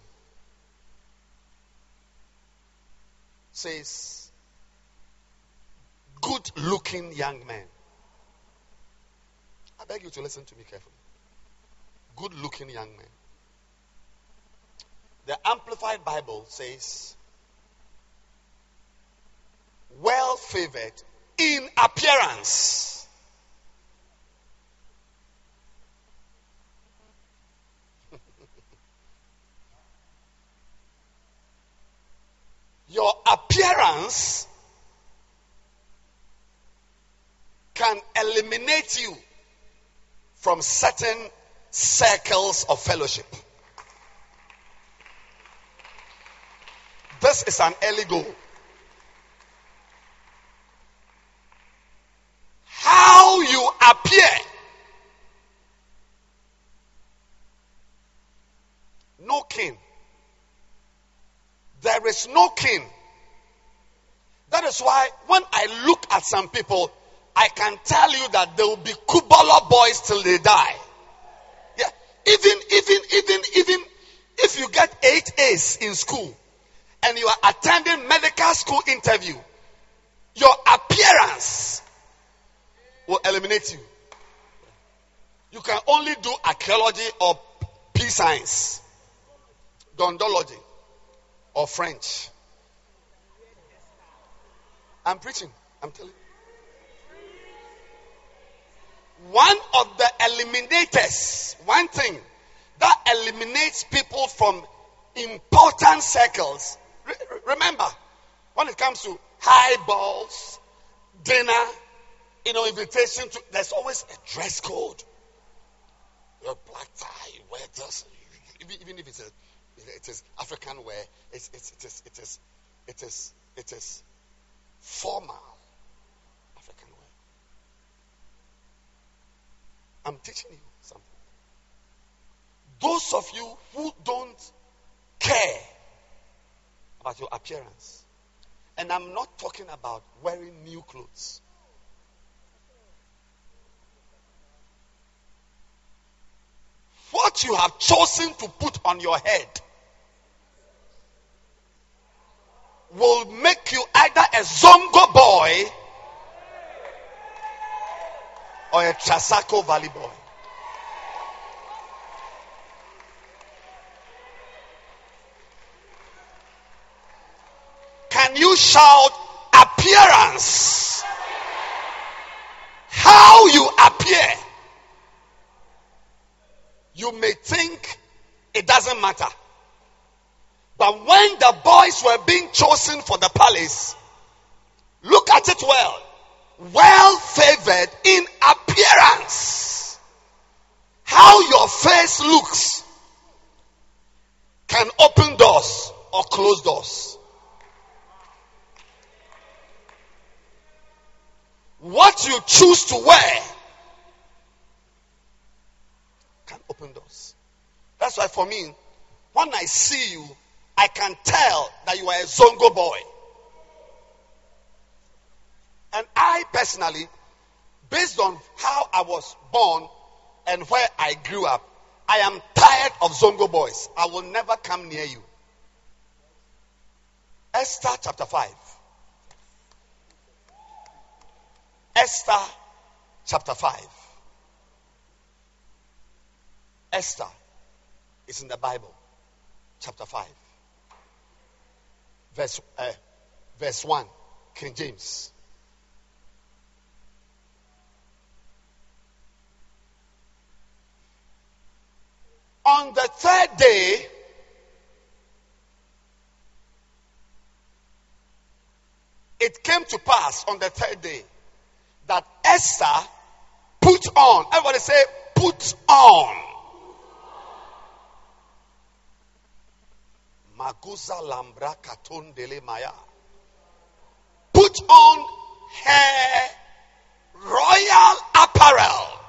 says, good looking young men. I beg you to listen to me carefully. Good looking young men. The Amplified Bible says, well favored in appearance. Your appearance can eliminate you from certain circles of fellowship. This is an early goal. How you appear. No king. There is no king. That is why when I look at some people, I can tell you that they will be Kubala boys till they die. Yeah. Even, even, even, even if you get eight A's in school, and you are attending medical school interview, your appearance will eliminate you. You can only do archaeology or peace science, dondology, or French. I'm preaching. I'm telling you. One of the eliminators, one thing that eliminates people from important circles. Re- remember, when it comes to high balls, dinner, you know, invitation to, there's always a dress code. Your black tie, wear this, even if it's a, it is African wear, it's, it's, it is, it is, it is, it is formal African wear. I'm teaching you something. Those of you who don't care about your appearance, and I'm not talking about wearing new clothes. What you have chosen to put on your head will make you either a Zongo boy or a Trasacco Valley boy. Can you shout appearance? How you appear. You may think it doesn't matter. But when the boys were being chosen for the palace, look at it well. Well favored in appearance. How your face looks can open doors or close doors. What you choose to wear can open doors. That's why for me, when I see you, I can tell that you are a Zongo boy. And I personally, based on how I was born and where I grew up, I am tired of Zongo boys. I will never come near you. Esther chapter 5. Esther chapter 5. Esther is in the Bible, chapter 5, verse, uh, verse 1, King James. On the third day, it came to pass on the third day that Esther put on. Everybody say, put on. Maguza lambra katon dele maya. Put on her royal apparel.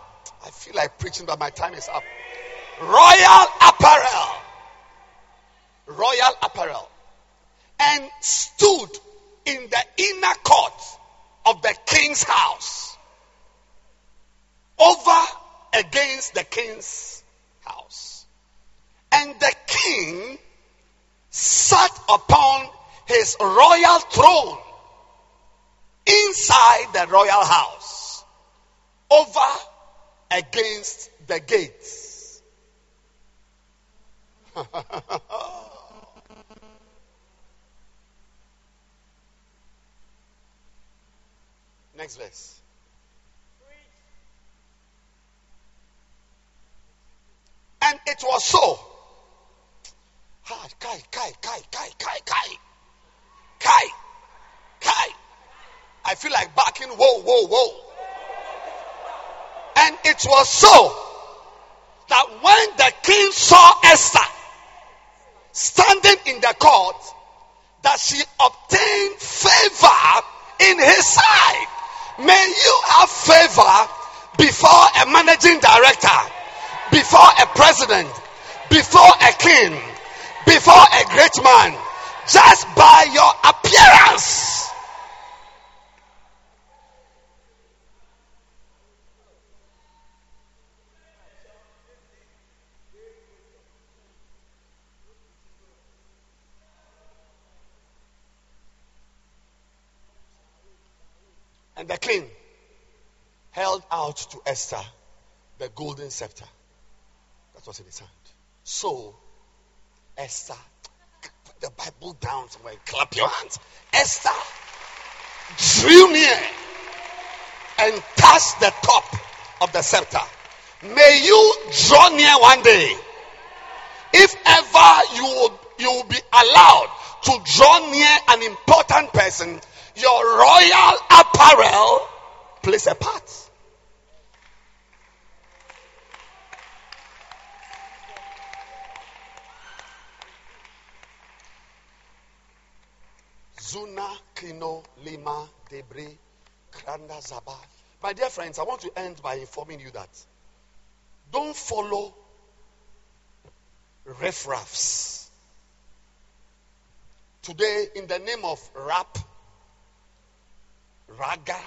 I feel like preaching, but my time is up. Royal apparel. Royal apparel. And stood in the inner court of the king's house over against the king's house. And the king sat upon his royal throne inside the royal house over against the gates. Next verse. And it was so. Kai, kai, kai, kai, kai, kai, kai. Kai, kai. I feel like barking, whoa, whoa, whoa. And it was so that when the king saw Esther standing in the court, that she obtained favor in his sight. May you have favor before a managing director, before a president, before a king, before a great man, just by your appearance. And the king held out to Esther the golden scepter that was in his hand. So, Esther, put the Bible down somewhere clap your hands. Esther drew near and touched the top of the scepter. May you draw near one day. If ever you will, you will be allowed to draw near an important person, your royal apparel plays a part. Zuna Kino Lima Debris Kranda Zaba. My dear friends, I want to end by informing you that don't follow riffraffs. Today, in the name of rap, raga,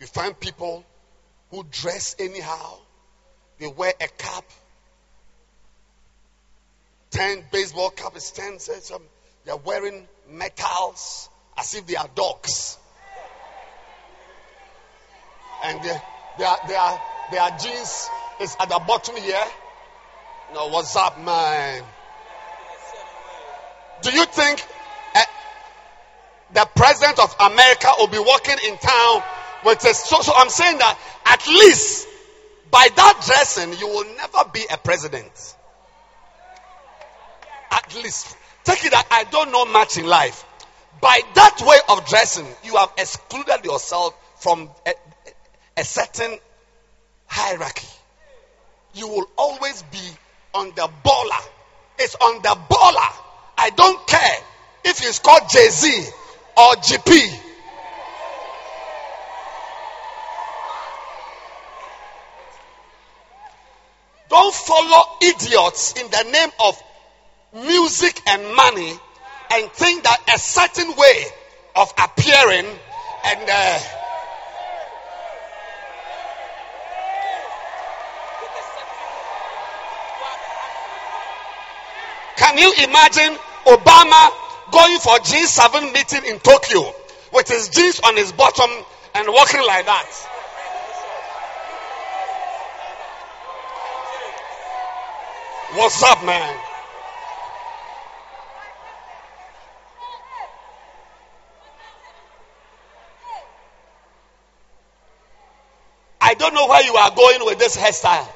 you find people who dress anyhow. They wear a cap. Ten baseball cap is ten. Some they're wearing metals as if they are dogs. And their, their, their, jeans is at the bottom here. No, what's up, man? Do you think uh, the president of America will be walking in town with a so, so I'm saying that at least by that dressing you will never be a president. At least Take it that I don't know much in life. By that way of dressing, you have excluded yourself from a, a certain hierarchy. You will always be on the baller. It's on the baller. I don't care if it's called Jay Z or GP. Don't follow idiots in the name of music and money and think that a certain way of appearing and uh, can you imagine Obama going for G7 meeting in Tokyo with his jeans on his bottom and walking like that? What's up, man? I don't know where you are going with this hairstyle.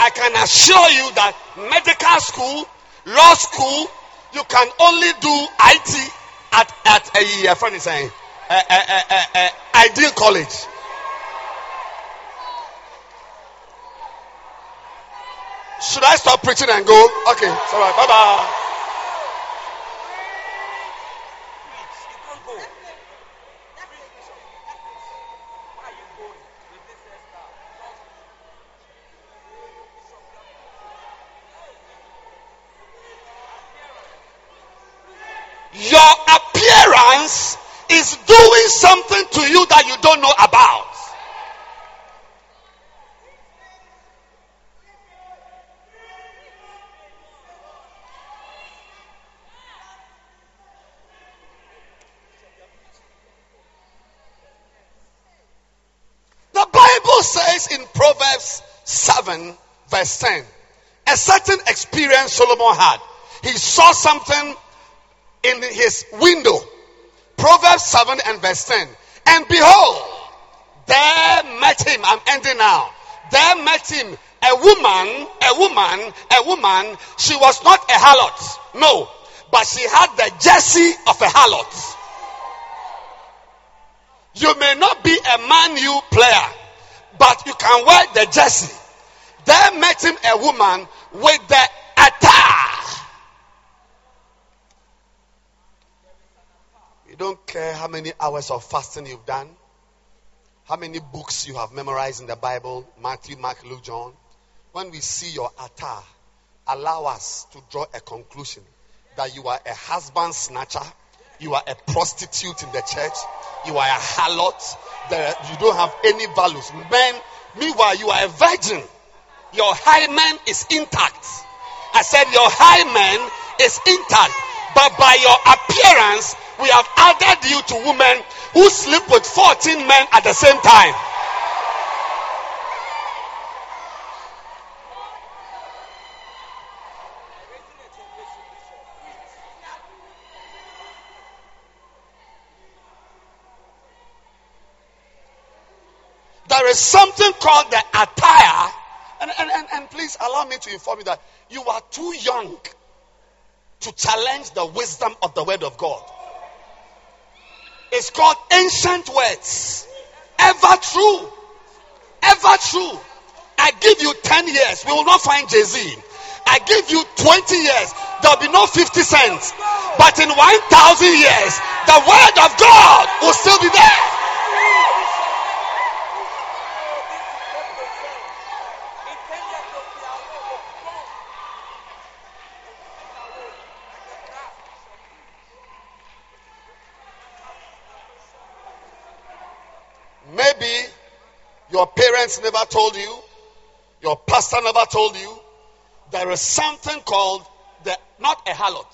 I can assure you that medical school, law school, you can only do IT at, at a, a friend is saying, a, a, a, ideal college. Should I stop preaching and go? Okay, all right, bye bye. is doing something to you that you don't know about. The Bible says in Proverbs 7, verse 10, a certain experience Solomon had. He saw something in his window Proverbs 7 and verse 10. And behold, there met him, I'm ending now. There met him a woman, a woman, a woman. She was not a harlot. No. But she had the jersey of a harlot. You may not be a Man U player, but you can wear the jersey. There met him a woman with the attire You don't care how many hours of fasting you've done, how many books you have memorized in the Bible Matthew, Mark, Luke, John. When we see your attire, allow us to draw a conclusion that you are a husband snatcher, you are a prostitute in the church, you are a harlot, that you don't have any values. Men, meanwhile, you are a virgin. Your hymen is intact. I said, Your hymen is intact, but by your appearance, we have added you to women who sleep with 14 men at the same time. There is something called the attire. And, and, and, and please allow me to inform you that you are too young to challenge the wisdom of the word of God. It's called ancient words. Ever true. Ever true. I give you 10 years. We will not find Jay Z. I give you 20 years. There'll be no 50 cents. But in 1,000 years, the word of God will still be there. Maybe your parents never told you, your pastor never told you. There is something called the not a harlot.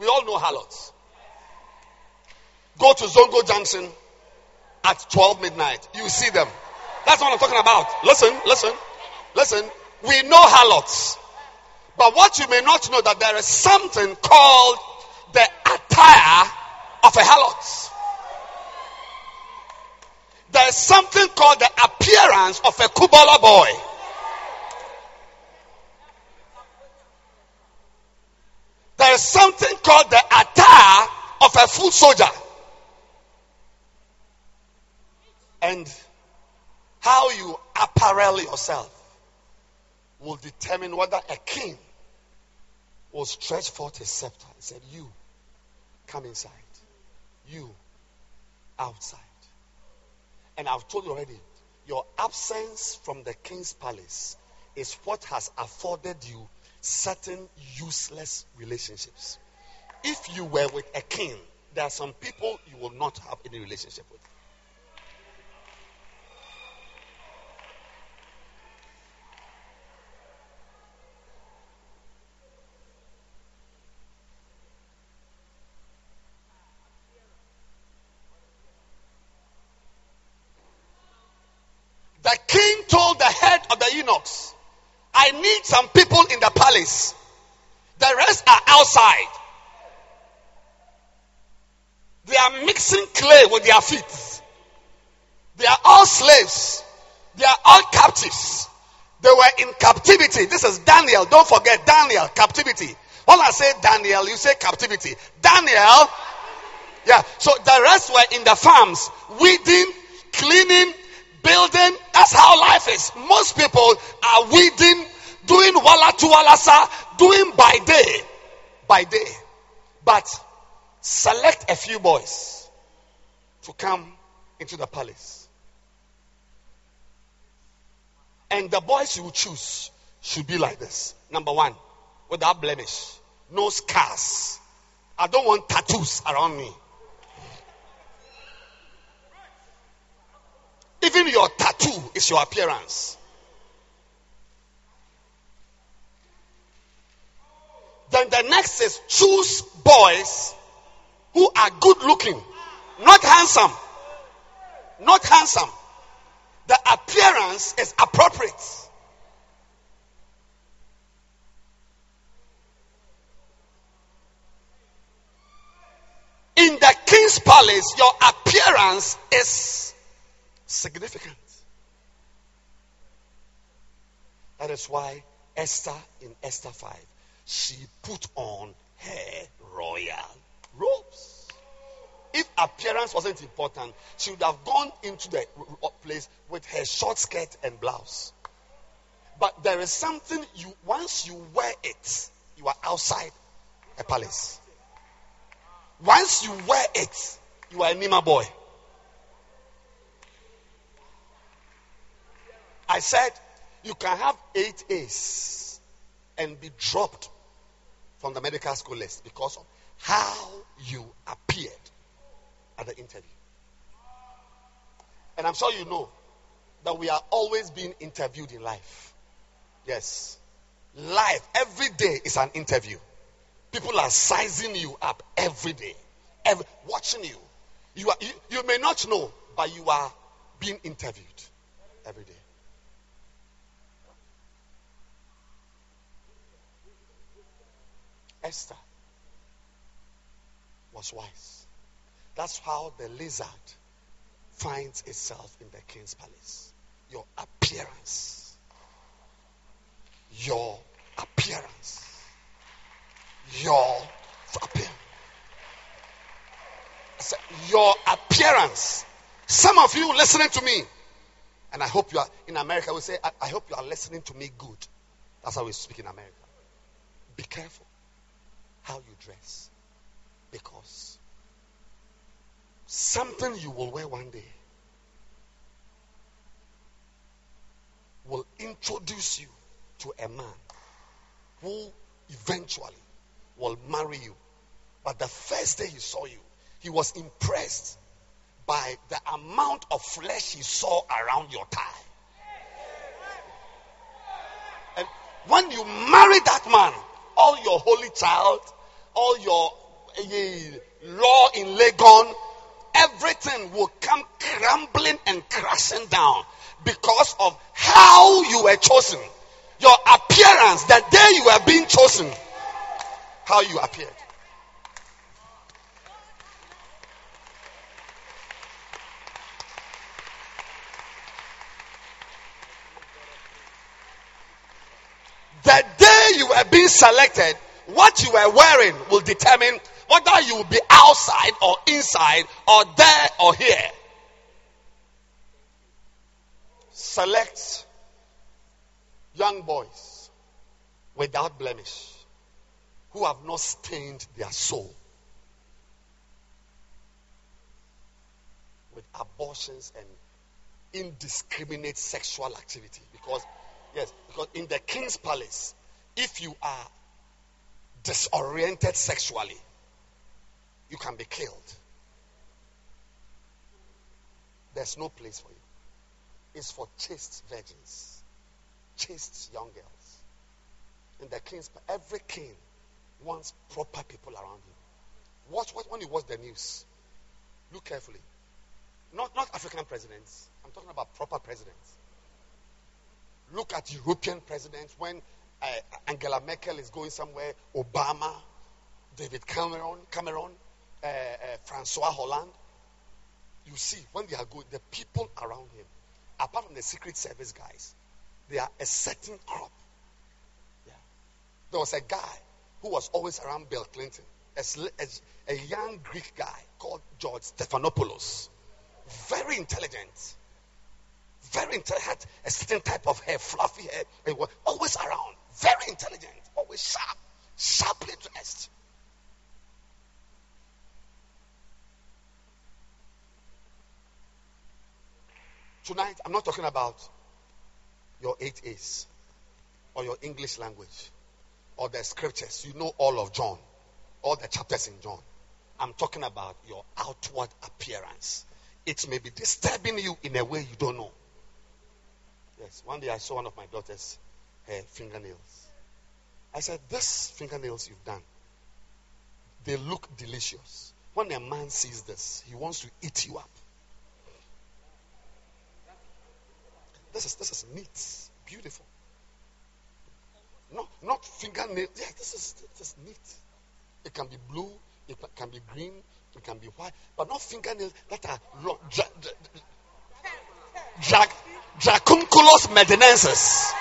We all know harlots. Go to Zongo Junction at 12 midnight. You see them. That's what I'm talking about. Listen, listen, listen. We know harlots. But what you may not know that there is something called the attire of a harlot. There is something called the appearance of a Kubala boy. There is something called the attire of a foot soldier. And how you apparel yourself will determine whether a king will stretch forth his scepter and said, You come inside. You outside. And I've told you already, your absence from the king's palace is what has afforded you certain useless relationships. If you were with a king, there are some people you will not have any relationship with. The king told the head of the eunuchs, I need some people in the palace. The rest are outside. They are mixing clay with their feet. They are all slaves. They are all captives. They were in captivity. This is Daniel. Don't forget Daniel, captivity. When I say Daniel, you say captivity. Daniel, yeah. So the rest were in the farms, weeding, cleaning, building. That's how life is. Most people are weeding, doing wala to walasa, doing by day, by day. But select a few boys to come into the palace. And the boys you choose should be like this. Number one, without blemish, no scars. I don't want tattoos around me. Even your tattoo is your appearance. Then the next is choose boys who are good looking, not handsome. Not handsome. The appearance is appropriate. In the king's palace, your appearance is significant. That is why Esther in Esther 5, she put on her royal robes. If appearance wasn't important, she would have gone into the place with her short skirt and blouse. But there is something you, once you wear it, you are outside a palace. Once you wear it, you are a Nima boy. I said, you can have eight A's and be dropped from the medical school list because of how you appeared at the interview. And I'm sure you know that we are always being interviewed in life. Yes. Life, every day is an interview. People are sizing you up every day, every, watching you. You, are, you. you may not know, but you are being interviewed every day. Esther was wise. That's how the lizard finds itself in the king's palace. Your appearance. Your appearance. Your appearance. Your appearance. Some of you listening to me, and I hope you are in America, we say, I, I hope you are listening to me good. That's how we speak in America. Be careful how you dress. Because something you will wear one day will introduce you to a man who eventually will marry you. But the first day he saw you, he was impressed by the amount of flesh he saw around your thigh. And when you marry that man, all your holy child, all your uh, law in Legon, everything will come crumbling and crashing down because of how you were chosen. Your appearance, the day you were being chosen, how you appeared. The day you were being selected, what you are wearing will determine whether you will be outside or inside or there or here. Select young boys without blemish who have not stained their soul with abortions and indiscriminate sexual activity because yes because in the king's palace if you are disoriented sexually you can be killed. There's no place for you. It's for chaste virgins chaste young girls. In the king's every king wants proper people around him. Watch what when you watch the news look carefully. Not not african presidents. I'm talking about proper presidents. Look at european presidents when uh, angela merkel is going somewhere obama david cameron cameron uh, uh, francois hollande you see when they are going the people around him apart from the secret service guys they are a certain crop yeah. there was a guy who was always around Bill Clinton, a, a, a young Greek guy called George Stephanopoulos. Very intelligent. Very intelligent. Had a certain type of hair, fluffy hair. He was always around. Very intelligent. Always sharp. Sharply dressed. Tonight, I'm not talking about your eight A's or your English language or the scriptures, you know all of John, all the chapters in John. I'm talking about your outward appearance. It may be disturbing you in a way you don't know. Yes, one day I saw one of my daughters' her fingernails. I said, This fingernails you've done, they look delicious. When a man sees this, he wants to eat you up. This is this is neat, beautiful. Not, not fingernail. Yeah, this is, this is neat. It can be blue, it can be green, it can be white, but not fingernails that are long. Dracunculus medinensis.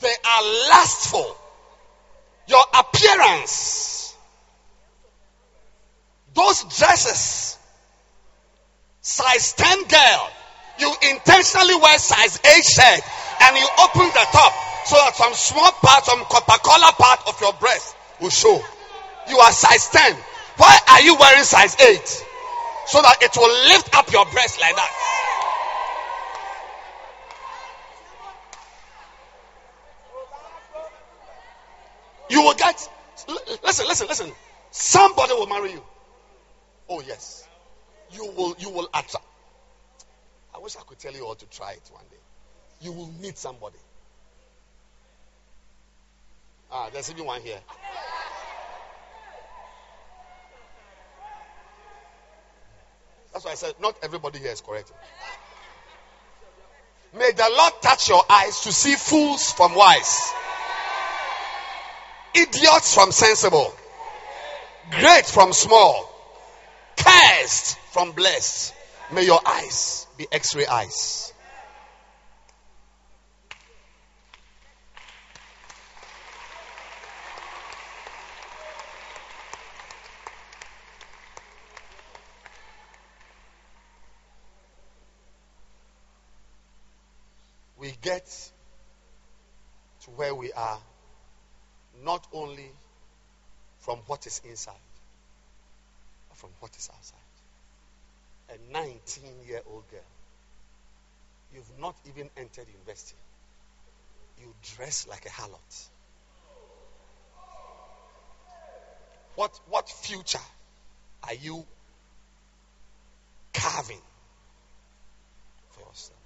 They are lustful. Your appearance, those dresses size 10 girl, you intentionally wear size 8 shirt and you open the top so that some small part, some Coca-Cola part of your breast will show. You are size 10. Why are you wearing size 8? So that it will lift up your breast like that. You will get, listen, listen, listen. Somebody will marry you. Oh, yes you will you will attract. I wish I could tell you all to try it one day. You will meet somebody. Ah, there's even one here. That's why I said not everybody here is correct. May the Lord touch your eyes to see fools from wise, idiots from sensible, great from small, cursed from blessed. May your eyes be x ray eyes. We get to where we are not only from what is inside, from what is outside. A 19 year old girl, you've not even entered university, you dress like a harlot. What, what future are you carving for yourself?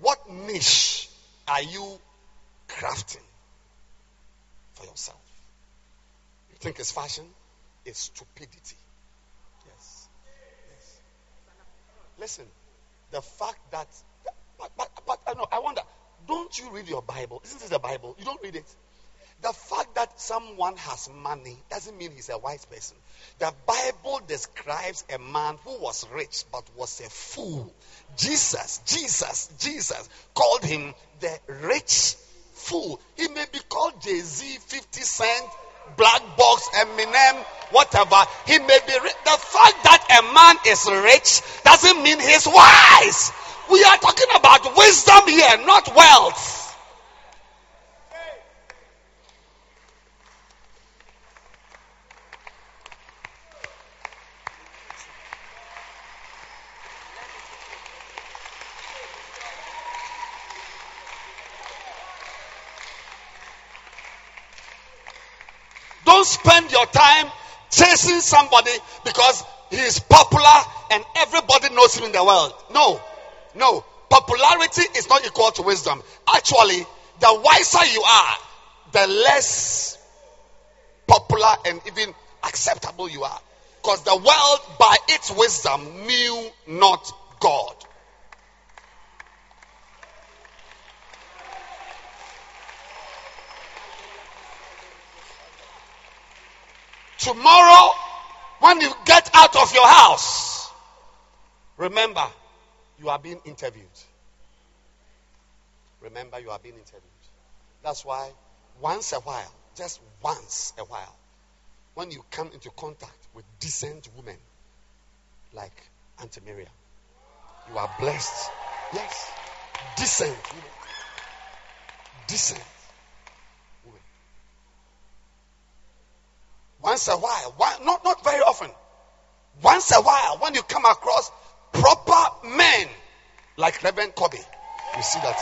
What niche are you crafting for yourself? You think it's fashion? It's stupidity. Yes. Yes. Listen, the fact that, but, but, but I know, I wonder, don't you read your Bible? Isn't this the Bible? You don't read it. The fact that someone has money doesn't mean he's a wise person. The Bible describes a man who was rich but was a fool. Jesus, Jesus, Jesus called him the rich fool. He may be called Jay Z, 50 Cent, Black Box, Eminem, whatever. He may be rich. The fact that a man is rich doesn't mean he's wise. We are talking about wisdom here, not wealth. Don't spend your time chasing somebody because he is popular and everybody knows him in the world. No, no. Popularity is not equal to wisdom. Actually, the wiser you are, the less popular and even acceptable you are. Because the world, by its wisdom, knew not God. Tomorrow, when you get out of your house, remember you are being interviewed. Remember you are being interviewed. That's why once a while, just once a while, when you come into contact with decent women like Auntie Miriam, you are blessed. Yes, decent women. Decent. Once a while, one, not, not very often. Once a while, when you come across proper men like Reverend Kobe, you see that.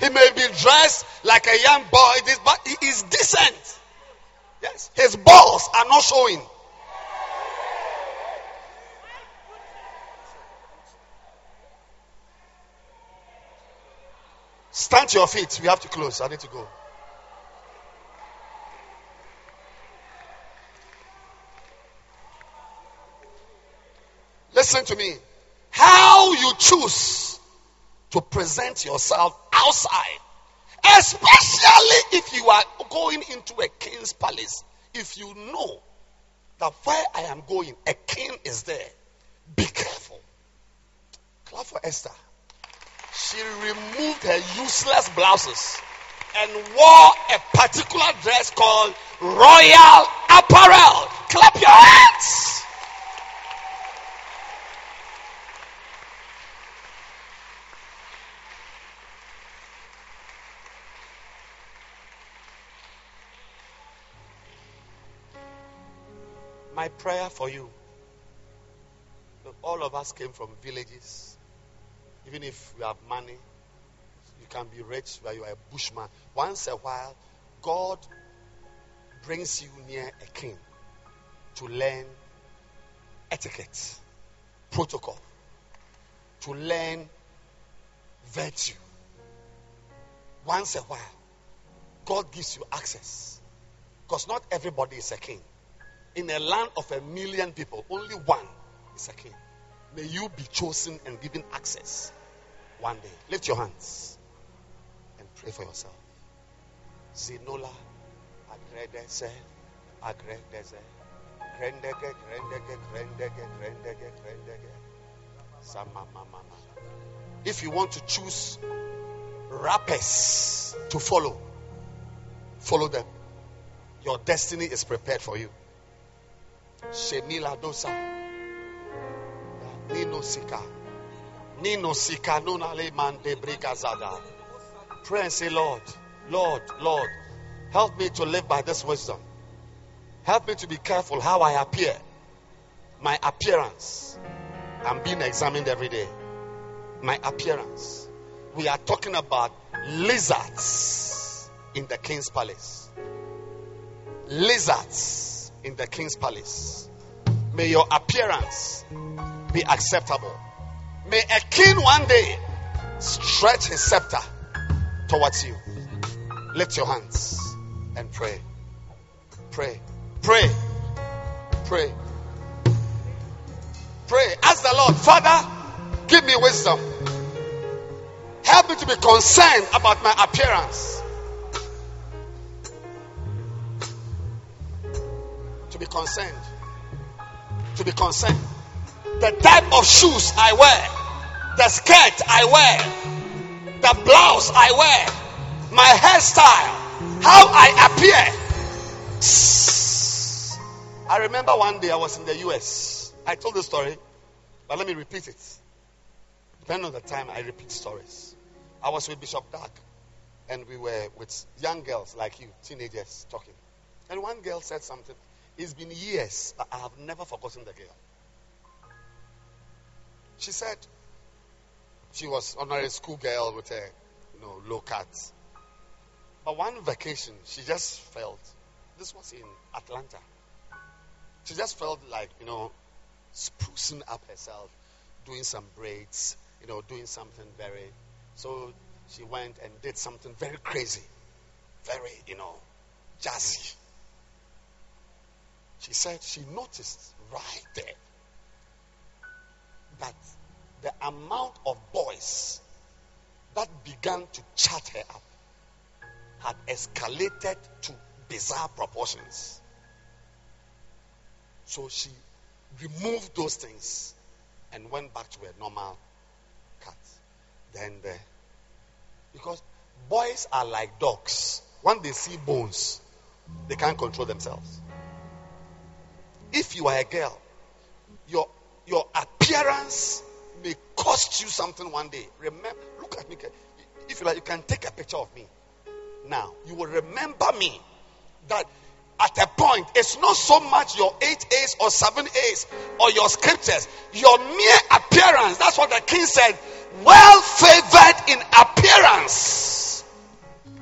He may be dressed like a young boy, but he is decent. Yes, his balls are not showing. Stand to your feet. We have to close. I need to go. Listen to me. How you choose to present yourself outside, especially if you are going into a king's palace, if you know that where I am going, a king is there, be careful. Clap for Esther she removed her useless blouses and wore a particular dress called royal apparel. Clap your hands. My prayer for you. All of us came from villages even if you have money, you can be rich, but you are a bushman. Once a while, God brings you near a king to learn etiquette, protocol, to learn virtue. Once a while, God gives you access. Because not everybody is a king. In a land of a million people, only one is a king. May you be chosen and given access one day. Lift your hands and pray for yourself. Zinola, Agredese, Agredese, Grendege, Grendege, Grendege, Grendege, Grendege, Samamama. If you want to choose rappers to follow, follow them. Your destiny is prepared for you. Shenila dosa. Nino sika. Nino sika le mande brigazada. Pray and say, Lord, Lord, Lord, help me to live by this wisdom. Help me to be careful how I appear. My appearance. I'm being examined every day. My appearance. We are talking about lizards in the king's palace. Lizards in the king's palace. May your appearance be acceptable. May a king one day stretch his scepter towards you. Lift your hands and pray. Pray. Pray. Pray. Pray. Ask the Lord, Father, give me wisdom. Help me to be concerned about my appearance. To be concerned. To be concerned. The type of shoes I wear, the skirt I wear, the blouse I wear, my hairstyle, how I appear. I remember one day I was in the US. I told the story, but let me repeat it. Depending on the time, I repeat stories. I was with Bishop Dag, and we were with young girls like you, teenagers, talking. And one girl said something. It's been years, but I have never forgotten the girl. She said she was honorary school girl with a you know low cut. But one vacation, she just felt this was in Atlanta. She just felt like you know sprucing up herself, doing some braids, you know, doing something very. So she went and did something very crazy, very you know, jazzy. She said she noticed right there that the amount of boys that began to chat her up had escalated to bizarre proportions. So she removed those things and went back to her normal cut. Then the because boys are like dogs. When they see bones, they can't control themselves. If you are a girl, your your appearance may cost you something one day. Remember, look at me. If you like, you can take a picture of me. Now, you will remember me that at a point, it's not so much your eight A's or seven A's or your scriptures, your mere appearance. That's what the king said. Well favored in appearance.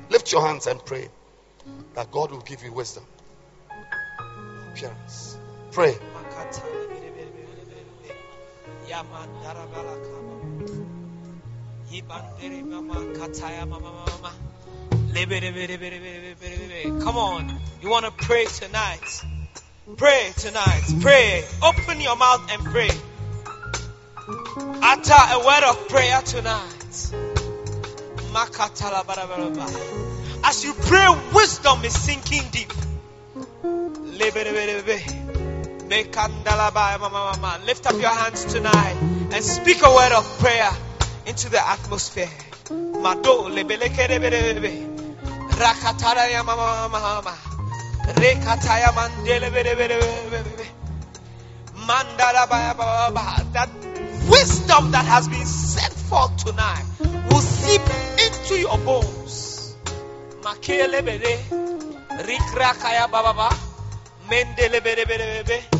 Lift your hands and pray that God will give you wisdom. Appearance. Pray. Come on. You want to pray tonight? Pray tonight. Pray. Open your mouth and pray. Utter a word of prayer tonight. As you pray, wisdom is sinking deep. Lift up your hands tonight and speak a word of prayer into the atmosphere. Rakatara ya mama mama. Rekataya mandele. Mandala ba ba ba. That wisdom that has been set forth tonight will seep into your bones. Makele bere. Rikrakaya ba ba ba. Mendele bere bere bere.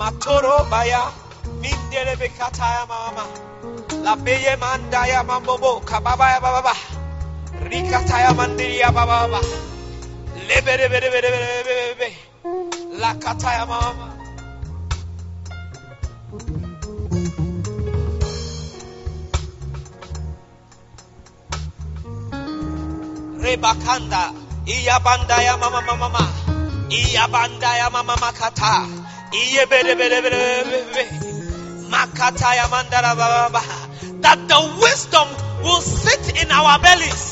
Matoro baya. Mindele be kataya mama. La beye mandaya mambobo kababa ya baba. Rikataya mandiria baba baba. Lebere bere bere bere. La kataya mama. Rebakanda. Mama mama mama. Iyabanda ya mama makata. That the wisdom will sit in our bellies